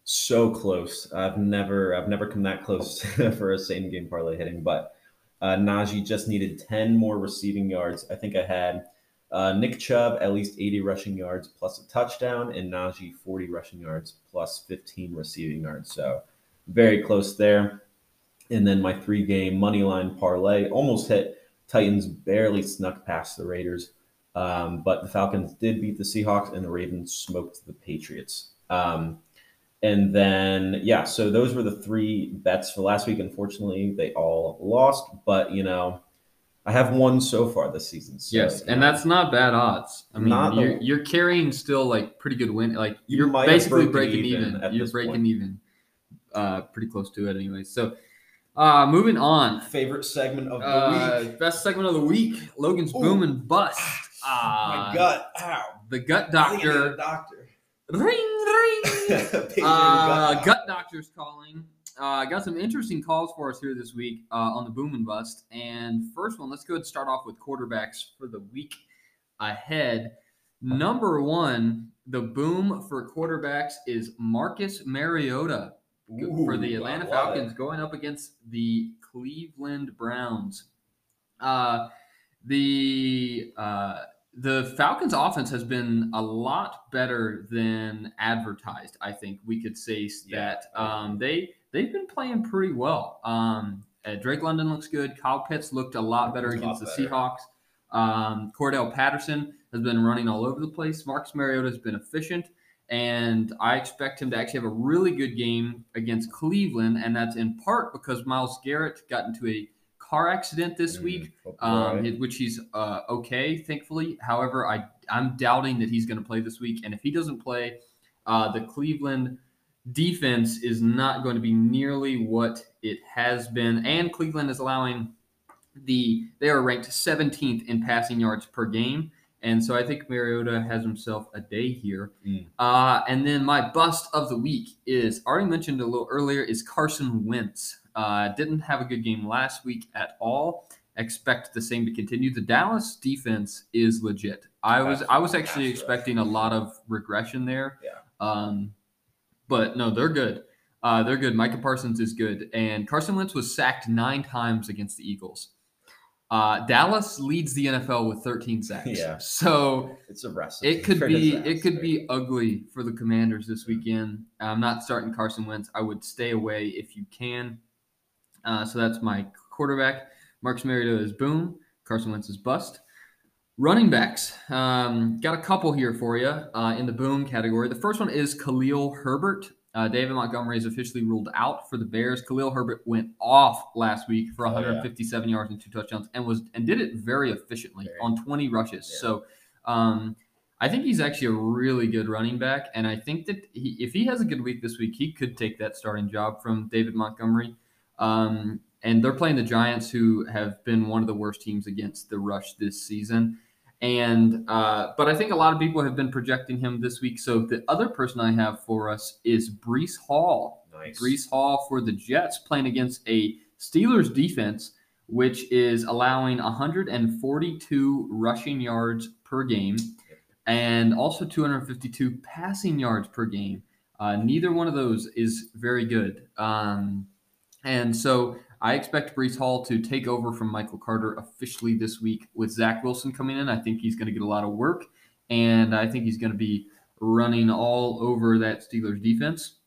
so close. I've never I've never come that close for a same game parlay hitting, but uh, Najee just needed 10 more receiving yards. I think I had uh, Nick Chubb at least 80 rushing yards plus a touchdown, and Najee 40 rushing yards plus 15 receiving yards. So very close there. And then my three game money line parlay almost hit. Titans barely snuck past the Raiders, um, but the Falcons did beat the Seahawks, and the Ravens smoked the Patriots. Um, and then, yeah, so those were the three bets for last week. Unfortunately, they all lost, but you know, I have won so far this season. So,
Yes, and
know,
that's not bad odds. I mean,
Not
you're, you're carrying still like pretty good win. Like
You
you're
might
basically breaking
even
even. You're breaking
point.
even. Uh, pretty close to it, anyway. So, uh, moving on.
favorite segment of the
Uh,
week.
best segment of the week. Logan's
Ooh.
boom and bust. Uh,
My gut. Ow.
The gut
I think I need
doctor.
doctor.
Ring ring. Uh,
gut
doctor's calling. Uh, I got some interesting calls for us here this week uh, on the boom and bust. And first one, let's go ahead and start off with quarterbacks for the week ahead. Number one, the boom for quarterbacks is Marcus Mariota for the Atlanta Falcons going up against the Cleveland Browns. Uh, the uh, the Falcons' offense has been a lot better than advertised. I think we could say
Yeah,
that um, they they've been playing pretty well. Um, uh, Drake London looks good. Kyle Pitts looked a lot better
A lot
against the
better.
Seahawks. Um, Cordarrelle Patterson has been running all over the place. Marcus Mariota has been efficient, and I expect him to actually have a really good game against Cleveland, and that's in part because Myles Garrett got into a car accident this
Mm,
week um, which he's uh, okay, thankfully. However, I I'm doubting that he's going to play this week, and if he doesn't play, uh, the Cleveland defense is not going to be nearly what it has been, and Cleveland is allowing the they are ranked 17th in passing yards per game. And so I think Mariota has himself a day here.
Mm.
Uh, and then my bust of the week is already mentioned a little earlier is Carson Wentz. Uh, didn't have a good game last week at all. Expect the same to continue. The Dallas defense is legit. I was I was actually expecting a lot of regression there.
Yeah.
Um, but no, they're good. Uh, they're good. Micah Parsons is good, and Carson Wentz was sacked nine times against the Eagles. Uh, Dallas leads the NFL with 13 sacks.
Yeah.
So
It's a recipe.
it could be it could be ugly for the Commanders this weekend. I'm not starting Carson Wentz. I would stay away if you can. Uh, so that's my quarterback. Marcus Mariota is boom. Carson Wentz is bust. Running backs. Um, got a couple here for you uh, in the boom category. The first one is Khalil Herbert. Uh, David Montgomery is officially ruled out for the Bears. Khalil Herbert went off last week for
Oh, yeah.
157 yards and two touchdowns, and was and did it very efficiently
Very.
on 20 rushes.
Yeah.
So, um, I think he's actually a really good running back, and I think that he, if he has a good week this week, he could take that starting job from David Montgomery. Um, and they're playing the Giants, who have been one of the worst teams against the rush this season. And uh, but I think a lot of people have been projecting him this week. So the other person I have for us is Breece Hall.
Nice.
Breece Hall for the Jets playing against a Steelers defense, which is allowing 142 rushing yards per game and also 252 passing yards per game. Uh, neither one of those is very good. Um, and so I expect Breece Hall to take over from Michael Carter officially this week with Zach Wilson coming in. I think he's going to get a lot of work, and I think he's going to be running all over that Steelers defense.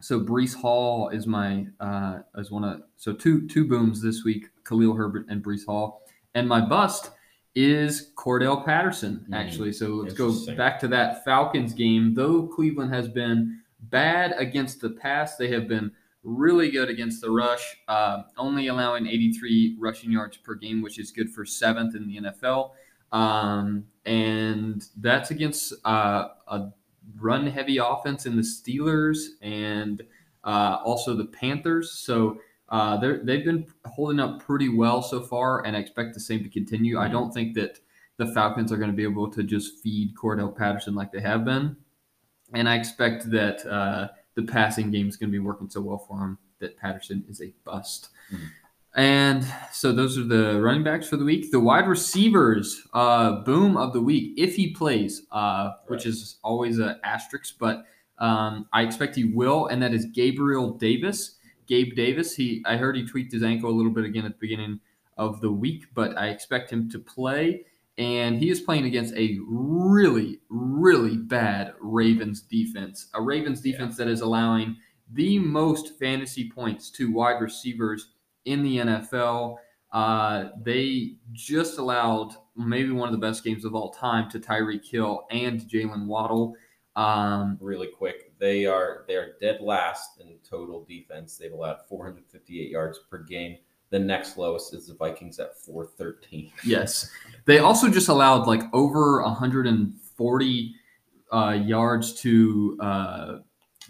So Breece Hall is my uh, is one of so two two booms this week: Khalil Herbert and Breece Hall. And my bust is Cordarrelle Patterson
Mm,
actually. So let's go back to that Falcons game. Though Cleveland has been bad against the pass, they have been really good against the rush, uh, only allowing 83 rushing yards per game, which is good for seventh in the NFL. Um, and that's against uh, a run heavy offense in the Steelers and uh, also the Panthers. So uh, they're, they've been holding up pretty well so far, and I expect the same to continue. I
Mhm.
don't think that the Falcons are going to be able to just feed Cordarrelle Patterson like they have been. And I expect that uh, the passing game is going to be working so well for him that Patterson is a bust.
Mhm.
And so those are the running backs for the week. The wide receivers, uh, boom of the week, if he plays, uh, which is always an asterisk, but um, I expect he will, and that is Gabriel Davis. Gabe Davis, he I heard he tweaked his ankle a little bit again at the beginning of the week, but I expect him to play. And he is playing against a really, really bad Ravens defense. A Ravens defense that is allowing the most fantasy points to wide receivers in the NFL. Uh, they just allowed maybe one of the best games of all time to Tyreek Hill and Jaylen Waddle. Um,
really quick. They are they are dead last in total defense. They've allowed 458 yards per game. The next lowest is the Vikings at 413.
Yes. They also just allowed like over 140 uh, yards to uh,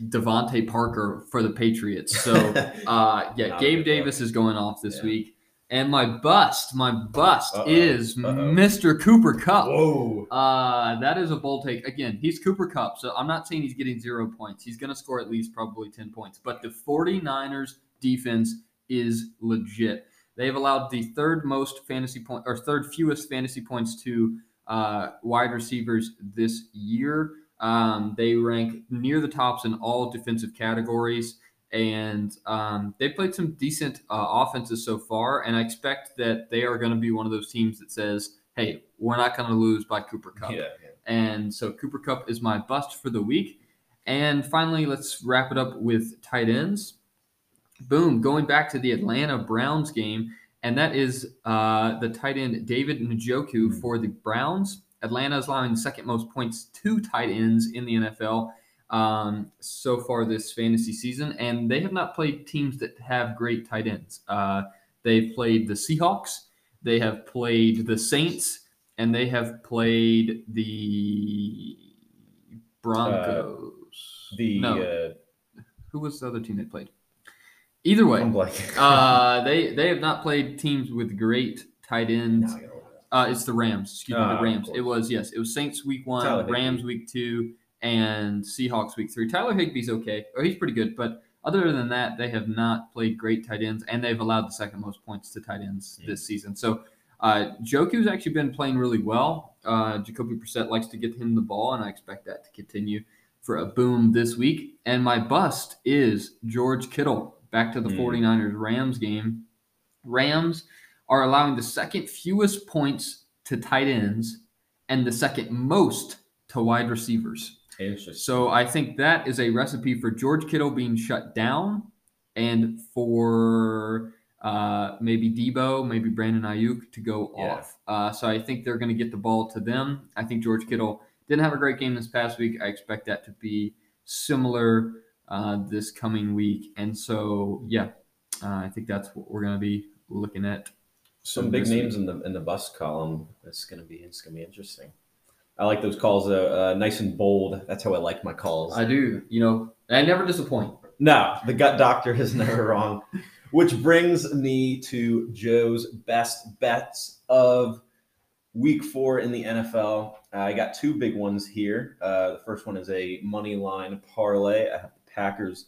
DeVante Parker for the Patriots. So, uh, yeah, Gabe Davis is going off this
Yeah.
week. And my bust, my bust
Uh-oh.
is
Uh-oh.
Mr. Cooper Kupp.
Whoa!
Uh, that is a bold take. Again, he's Cooper Kupp, so I'm not saying he's getting zero points. He's going to score at least probably 10 points. But the 49ers defense is legit. They've allowed the third most fantasy point or third fewest fantasy points to uh, wide receivers this year. Um, they rank near the tops in all defensive categories, and um, they played some decent uh, offenses so far. And I expect that they are going to be one of those teams that says, "Hey, we're not going to lose by Cooper Kupp."
Yeah,
And so Cooper Kupp is my bust for the week. And finally, let's wrap it up with tight ends. Boom, going back to the Atlanta Browns game, and that is uh, the tight end David Njoku
Hmm.
for the Browns. Atlanta is allowing the second most points to tight ends in the NFL um, so far this fantasy season, and they have not played teams that have great tight ends. Uh, they've played the Seahawks, they have played the Saints, and they have played the Broncos.
the
no,
uh,
who was the other team they played? Either way,
I'm blanking.
uh, they they have not played teams with great tight ends.
Now I gotta look it up.
Uh, it's the Rams. Excuse me,
Ah,
the Rams. It was yes, it was Saints week one,
Tyler.
Rams week two, and Seahawks week three. Tyler Higbee's okay, or he's pretty good, but other than that, they have not played great tight ends, and they've allowed the second most points to tight ends
Mm.
this season. So. Uh, Njoku's actually been playing really well. Uh, Jacoby Brissett likes to get him the ball, and I expect that to continue for a boom this week. And my bust is George Kittle. Back to the
Mm.
49ers Rams game. Rams are allowing the second fewest points to tight ends and the second most to wide receivers. So I think that is a recipe for George Kittle being shut down and for uh, maybe Deebo, maybe Brandon Aiyuk to go
Yeah.
off. Uh, so I think they're going to get the ball to them. I think George Kittle didn't have a great game this past week. I expect that to be similar uh, this coming week. And so, yeah, uh, I think that's what we're going to be looking at.
Some big names in the in the bus column. It's gonna be it's gonna be interesting. I like those calls, uh, uh, nice and bold. That's how I like my calls.
I do, you know, I never disappoint.
no, the gut doctor is never wrong. Which brings me to Joe's best bets of week four in the NFL. Uh, I got two big ones here. Uh, the first one is a money line parlay. I have Packers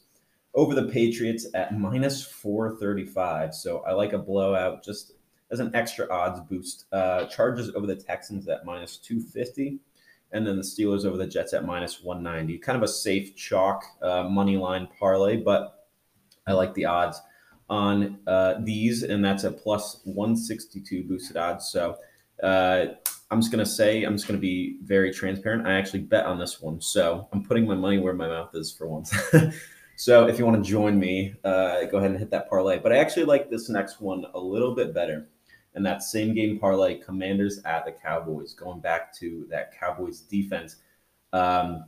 over the Patriots at minus 435. So I like a blowout just as an extra odds boost. Uh, Chargers over the Texans at minus 250. And then the Steelers over the Jets at minus 190. Kind of a safe chalk uh, money line parlay, but I like the odds on uh, these, and that's a plus 162 boosted odds. So uh, I'm just gonna say I'm just gonna be very transparent. I actually bet on this one, so I'm putting my money where my mouth is for once. so if you want to join me, uh, go ahead and hit that parlay. But I actually like this next one a little bit better, and that same game parlay: Commanders at the Cowboys. Going back to that Cowboys defense. Um,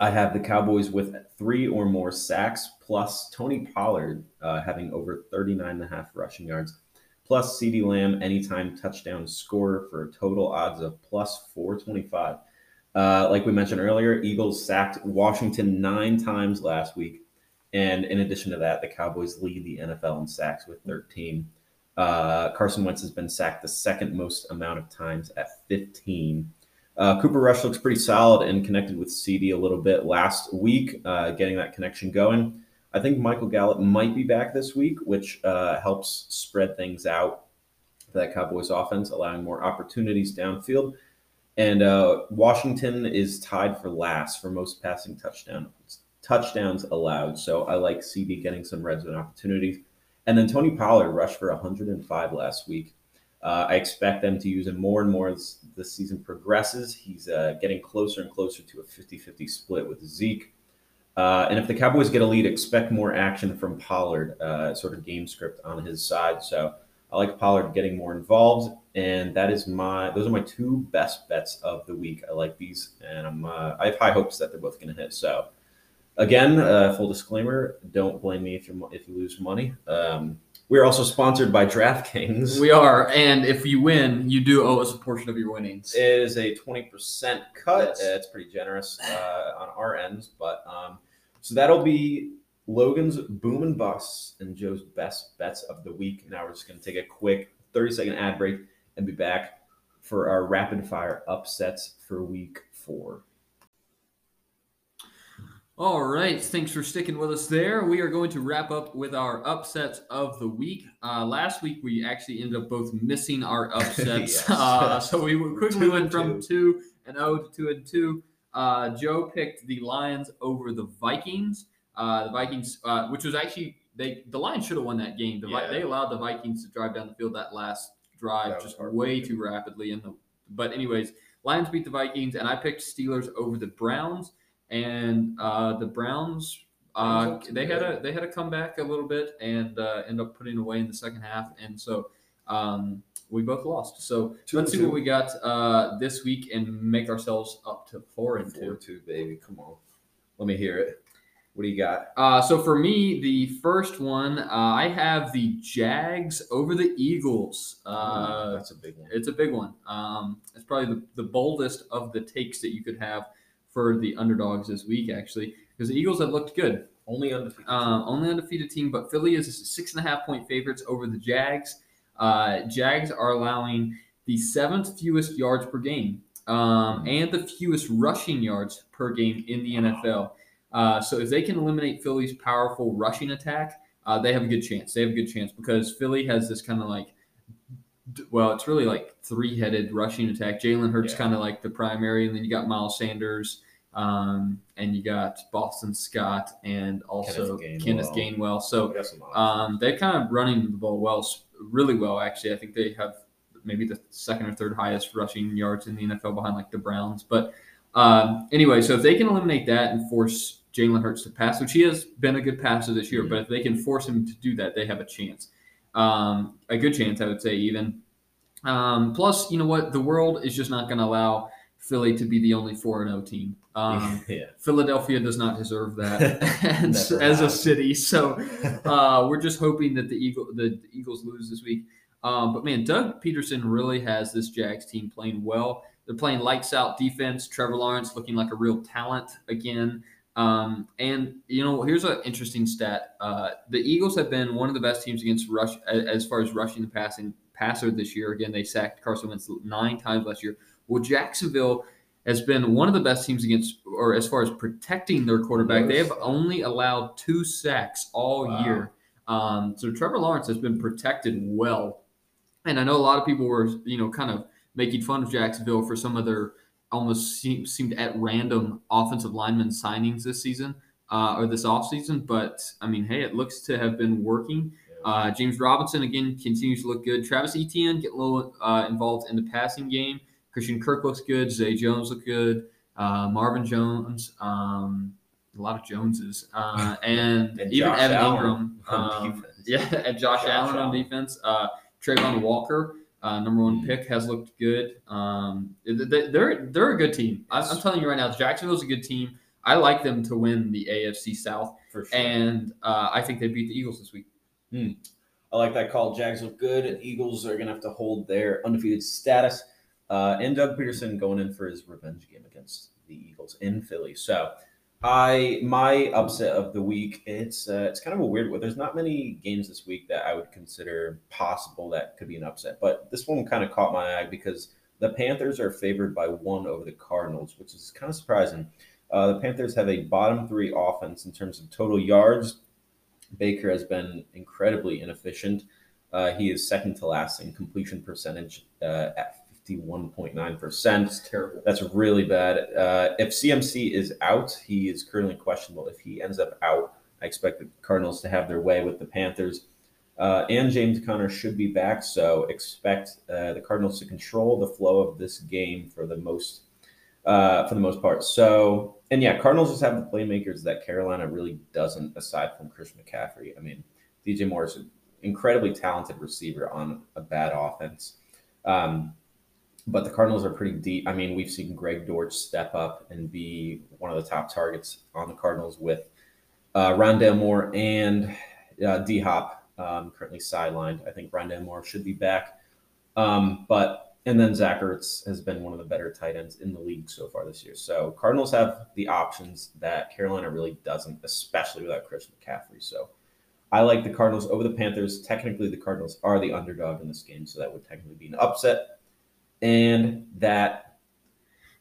I have the Cowboys with three or more sacks, plus Tony Pollard uh, having over 39 and a half rushing yards, plus CeeDee Lamb anytime touchdown scorer for a total odds of plus 425. Uh, like we mentioned earlier, Eagles sacked Washington nine times last week. And in addition to that, the Cowboys lead the NFL in sacks with 13. Uh, Carson Wentz has been sacked the second most amount of times at 15. Uh, Cooper Rush looks pretty solid and connected with CeeDee a little bit last week, uh, getting that connection going. I think Michael Gallup might be back this week, which uh, helps spread things out for that Cowboys offense, allowing more opportunities downfield. And uh, Washington is tied for last for most passing touchdowns touchdowns allowed. So I like CeeDee getting some red zone opportunities. And then Tony Pollard rushed for 105 last week. Uh, I expect them to use him more and more as the season progresses. He's uh, getting closer and closer to a 50 50 split with Zeke. Uh, and if the Cowboys get a lead, expect more action from Pollard, uh, sort of game script on his side. So I like Pollard getting more involved, and that is my those are my two best bets of the week. I like these, and I'm uh, I have high hopes that they're both going to hit. So again, uh, full disclaimer: don't blame me if you if you lose money. Um, we're also sponsored by DraftKings.
We are, and if you win, you do owe us a portion of your winnings.
It is a twenty percent cut. Yes. It's pretty generous uh, on our ends, but um, so that'll be Logan's boom and bust and Joe's best bets of the week. Now we're just going to take a quick thirty second ad break and be back for our rapid fire upsets for week four.
All right. Thanks for sticking with us there. We are going to wrap up with our upsets of the week. Uh, last week, we actually ended up both missing our upsets. yes. uh, so we quickly went from 2 and 0 to 2 and 2. Uh, Joe picked the Lions over the Vikings. Uh, the Vikings, uh, which was actually, they the Lions should have won that game. The, yeah. They allowed the Vikings to drive down the field that last drive just way too rapidly. In the, but, anyways, Lions beat the Vikings, and I picked Steelers over the Browns and uh, the Browns uh, they had a they had a comeback a little bit and uh, end up putting away in the second half, and so um, we both lost. So let let's see two. what we got uh, this week and make ourselves up to four and
four two. two, baby. Come on, let me hear it. What do you got?
Uh, so for me, the first one, uh, I have the Jags over the Eagles.
Uh, that's a big one.
It's a big one. Um, it's probably the, the boldest of the takes that you could have for the underdogs this week, actually, because the Eagles have looked good.
Only undefeated.
Uh, only undefeated team, but Philly is a six and a half point favorites over the Jags. Uh, Jags are allowing the seventh fewest yards per game um, and the fewest rushing yards per game in the NFL. Uh, so if they can eliminate Philly's powerful rushing attack, uh, they have a good chance. They have a good chance because Philly has this kind of like well, it's really like three headed rushing attack. Jalen Hurts yeah. kind of like the primary, and then you got Miles Sanders, um, and you got Boston Scott, and also Kenneth Gainwell. Kenneth Gainwell. So um, they're kind of running the ball well, really well. Actually, I think they have maybe the second or third highest rushing yards in the NFL behind like the Browns. But um, anyway, so if they can eliminate that and force Jalen Hurts to pass, which he has been a good passer this year, mm-hmm. but if they can force him to do that, they have a chance. Um, a good chance, I would say, even. Um, plus, you know what? The world is just not going to allow Philly to be the only 4 0 team. Um, yeah. Philadelphia does not deserve that as, as a city. So uh, we're just hoping that the, Eagle, the Eagles lose this week. Um, but man, Doug Pederson really has this Jags team playing well. They're playing lights out defense. Trevor Lawrence looking like a real talent again. Um, and you know, here's an interesting stat: uh, the Eagles have been one of the best teams against rush as far as rushing the passing passer this year. Again, they sacked Carson Wentz nine times last year. Well, Jacksonville has been one of the best teams against, or as far as protecting their quarterback. They have only allowed two sacks all wow. year. Um, so Trevor Lawrence has been protected well. And I know a lot of people were, you know, kind of making fun of Jacksonville for some of their almost seem, seemed at random offensive lineman signings this season uh, or this offseason. But I mean, hey, it looks to have been working. Uh, James Robinson again continues to look good. Travis Etienne get a little uh, involved in the passing game. Christian Kirk looks good. Zay Jones look good. Uh, Marvin Jones, um, a lot of Joneses, uh, and,
and
even
Josh
Evan
Allen
Engram. Um, yeah, and Josh, Josh Allen, Allen on defense. Uh, Travon Walker, uh, number one mm. pick, has looked good. Um, they're they're a good team. I'm, I'm telling you right now, Jacksonville's a good team. I like them to win the AFC South,
sure.
and uh, I think they beat the Eagles this week.
Hmm. I like that call. Jags look good, and Eagles are going to have to hold their undefeated status. Uh, and Doug Pederson going in for his revenge game against the Eagles in Philly. So, I my upset of the week. It's uh, it's kind of a weird one. There's not many games this week that I would consider possible that could be an upset, but this one kind of caught my eye because the Panthers are favored by one over the Cardinals, which is kind of surprising. Uh, the Panthers have a bottom three offense in terms of total yards. Baker has been incredibly inefficient. Uh, he is second to last in completion percentage uh, at 51.9%. That's
terrible.
That's really bad. Uh, if CMC is out, he is currently questionable. If he ends up out, I expect the Cardinals to have their way with the Panthers. Uh, and James Conner should be back, so expect uh, the Cardinals to control the flow of this game for the most uh, for the most part. So, and yeah, Cardinals just have the playmakers that Carolina really doesn't, aside from Chris McCaffrey. I mean, DJ Moore is an incredibly talented receiver on a bad offense. Um, but the Cardinals are pretty deep. I mean, we've seen Greg Dortch step up and be one of the top targets on the Cardinals with uh, Rondale Moore and uh, D Hop um, currently sidelined. I think Rondale Moore should be back. Um, but and then Zach Ertz has been one of the better tight ends in the league so far this year. So Cardinals have the options that Carolina really doesn't, especially without Chris McCaffrey. So I like the Cardinals over the Panthers. Technically, the Cardinals are the underdog in this game, so that would technically be an upset and that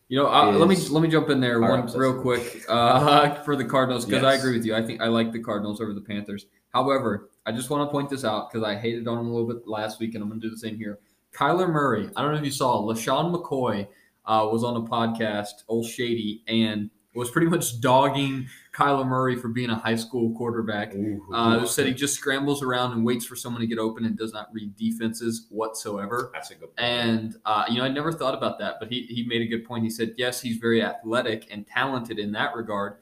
you know, uh, let me let me jump in there one real quick uh, for the Cardinals because yes. I agree with you. I think I like the Cardinals over the Panthers. However, I just want to point this out because I hated on him a little bit last week, and I'm going to do the same here. Kyler Murray. I don't know if you saw LeSean McCoy uh, was on a podcast, Old Shady, and was pretty much dogging Kyler Murray for being a high school quarterback. Ooh, uh, said he just scrambles around and waits for someone to get open and does not read defenses whatsoever.
That's a good point.
And, uh, you know, I never thought about that, but he, he made a good point. He said, yes, he's very athletic and talented in that regard.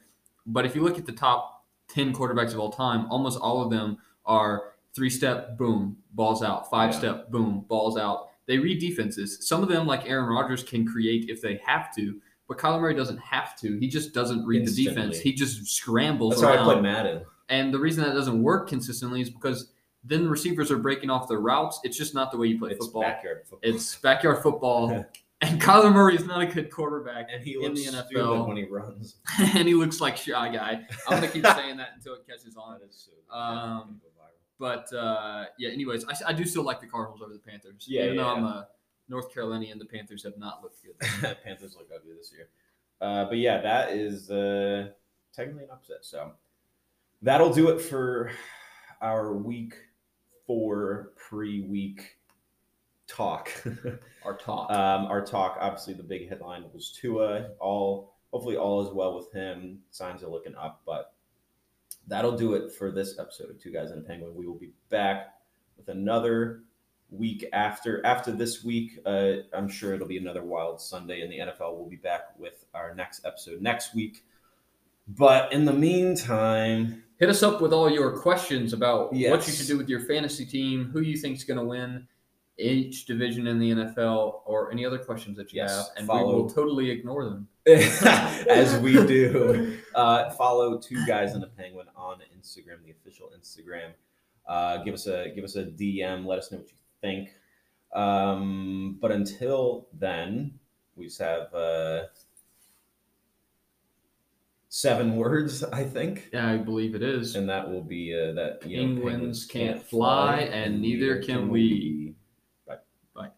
But if you look at the top 10 quarterbacks of all time, almost all of them are three step, boom, balls out, five yeah. step, boom, balls out. They read defenses. Some of them, like Aaron Rodgers, can create if they have to but Kyler Murray doesn't have to. He just doesn't read the defense. He just scrambles.
That's
around.
how I play Madden.
And the reason that doesn't work consistently is because then receivers are breaking off their routes. It's just not the way you play
it's
football.
Backyard football.
It's backyard football. and Kyler Murray is not a good quarterback
and he
in
the
NFL
when he runs.
and he looks like shy guy. I'm gonna keep saying that until it catches on. Um, but uh, yeah, anyways, I, I, do still like the Cardinals over the Panthers.
Yeah,
even
yeah,
though
yeah.
I'm a North Carolinian, the Panthers have not looked good.
Panthers look ugly this year. Uh, but yeah, that is uh, technically an upset. So that'll do it for our week four pre-week talk.
our talk.
Um, our talk. Obviously, the big headline was Tua. All hopefully all is well with him. Signs are looking up, but that'll do it for this episode of Two Guys and a Penguin. We will be back with another week after after this week. Uh, I'm sure it'll be another wild Sunday in the NFL. We'll be back with our next episode next week. But in the meantime,
hit us up with all your questions about
yes.
what you should do with your fantasy team, who you think is going to win each division in the NFL, or any other questions that you
yes.
have, and
follow.
we will totally ignore them
as we do. Uh, follow two guys and a penguin on Instagram, the official Instagram. Uh, give us a give us a DM. Let us know what you think. Um, but until then, we have uh, seven words, I think.
Yeah, I believe it is.
And that will be uh, that. You penguins, know,
can't, can't fly, fly, and neither can, can we.
we. Bye.
Bye.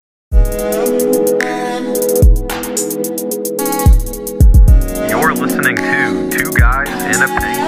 You're listening to Two Guys in a pink.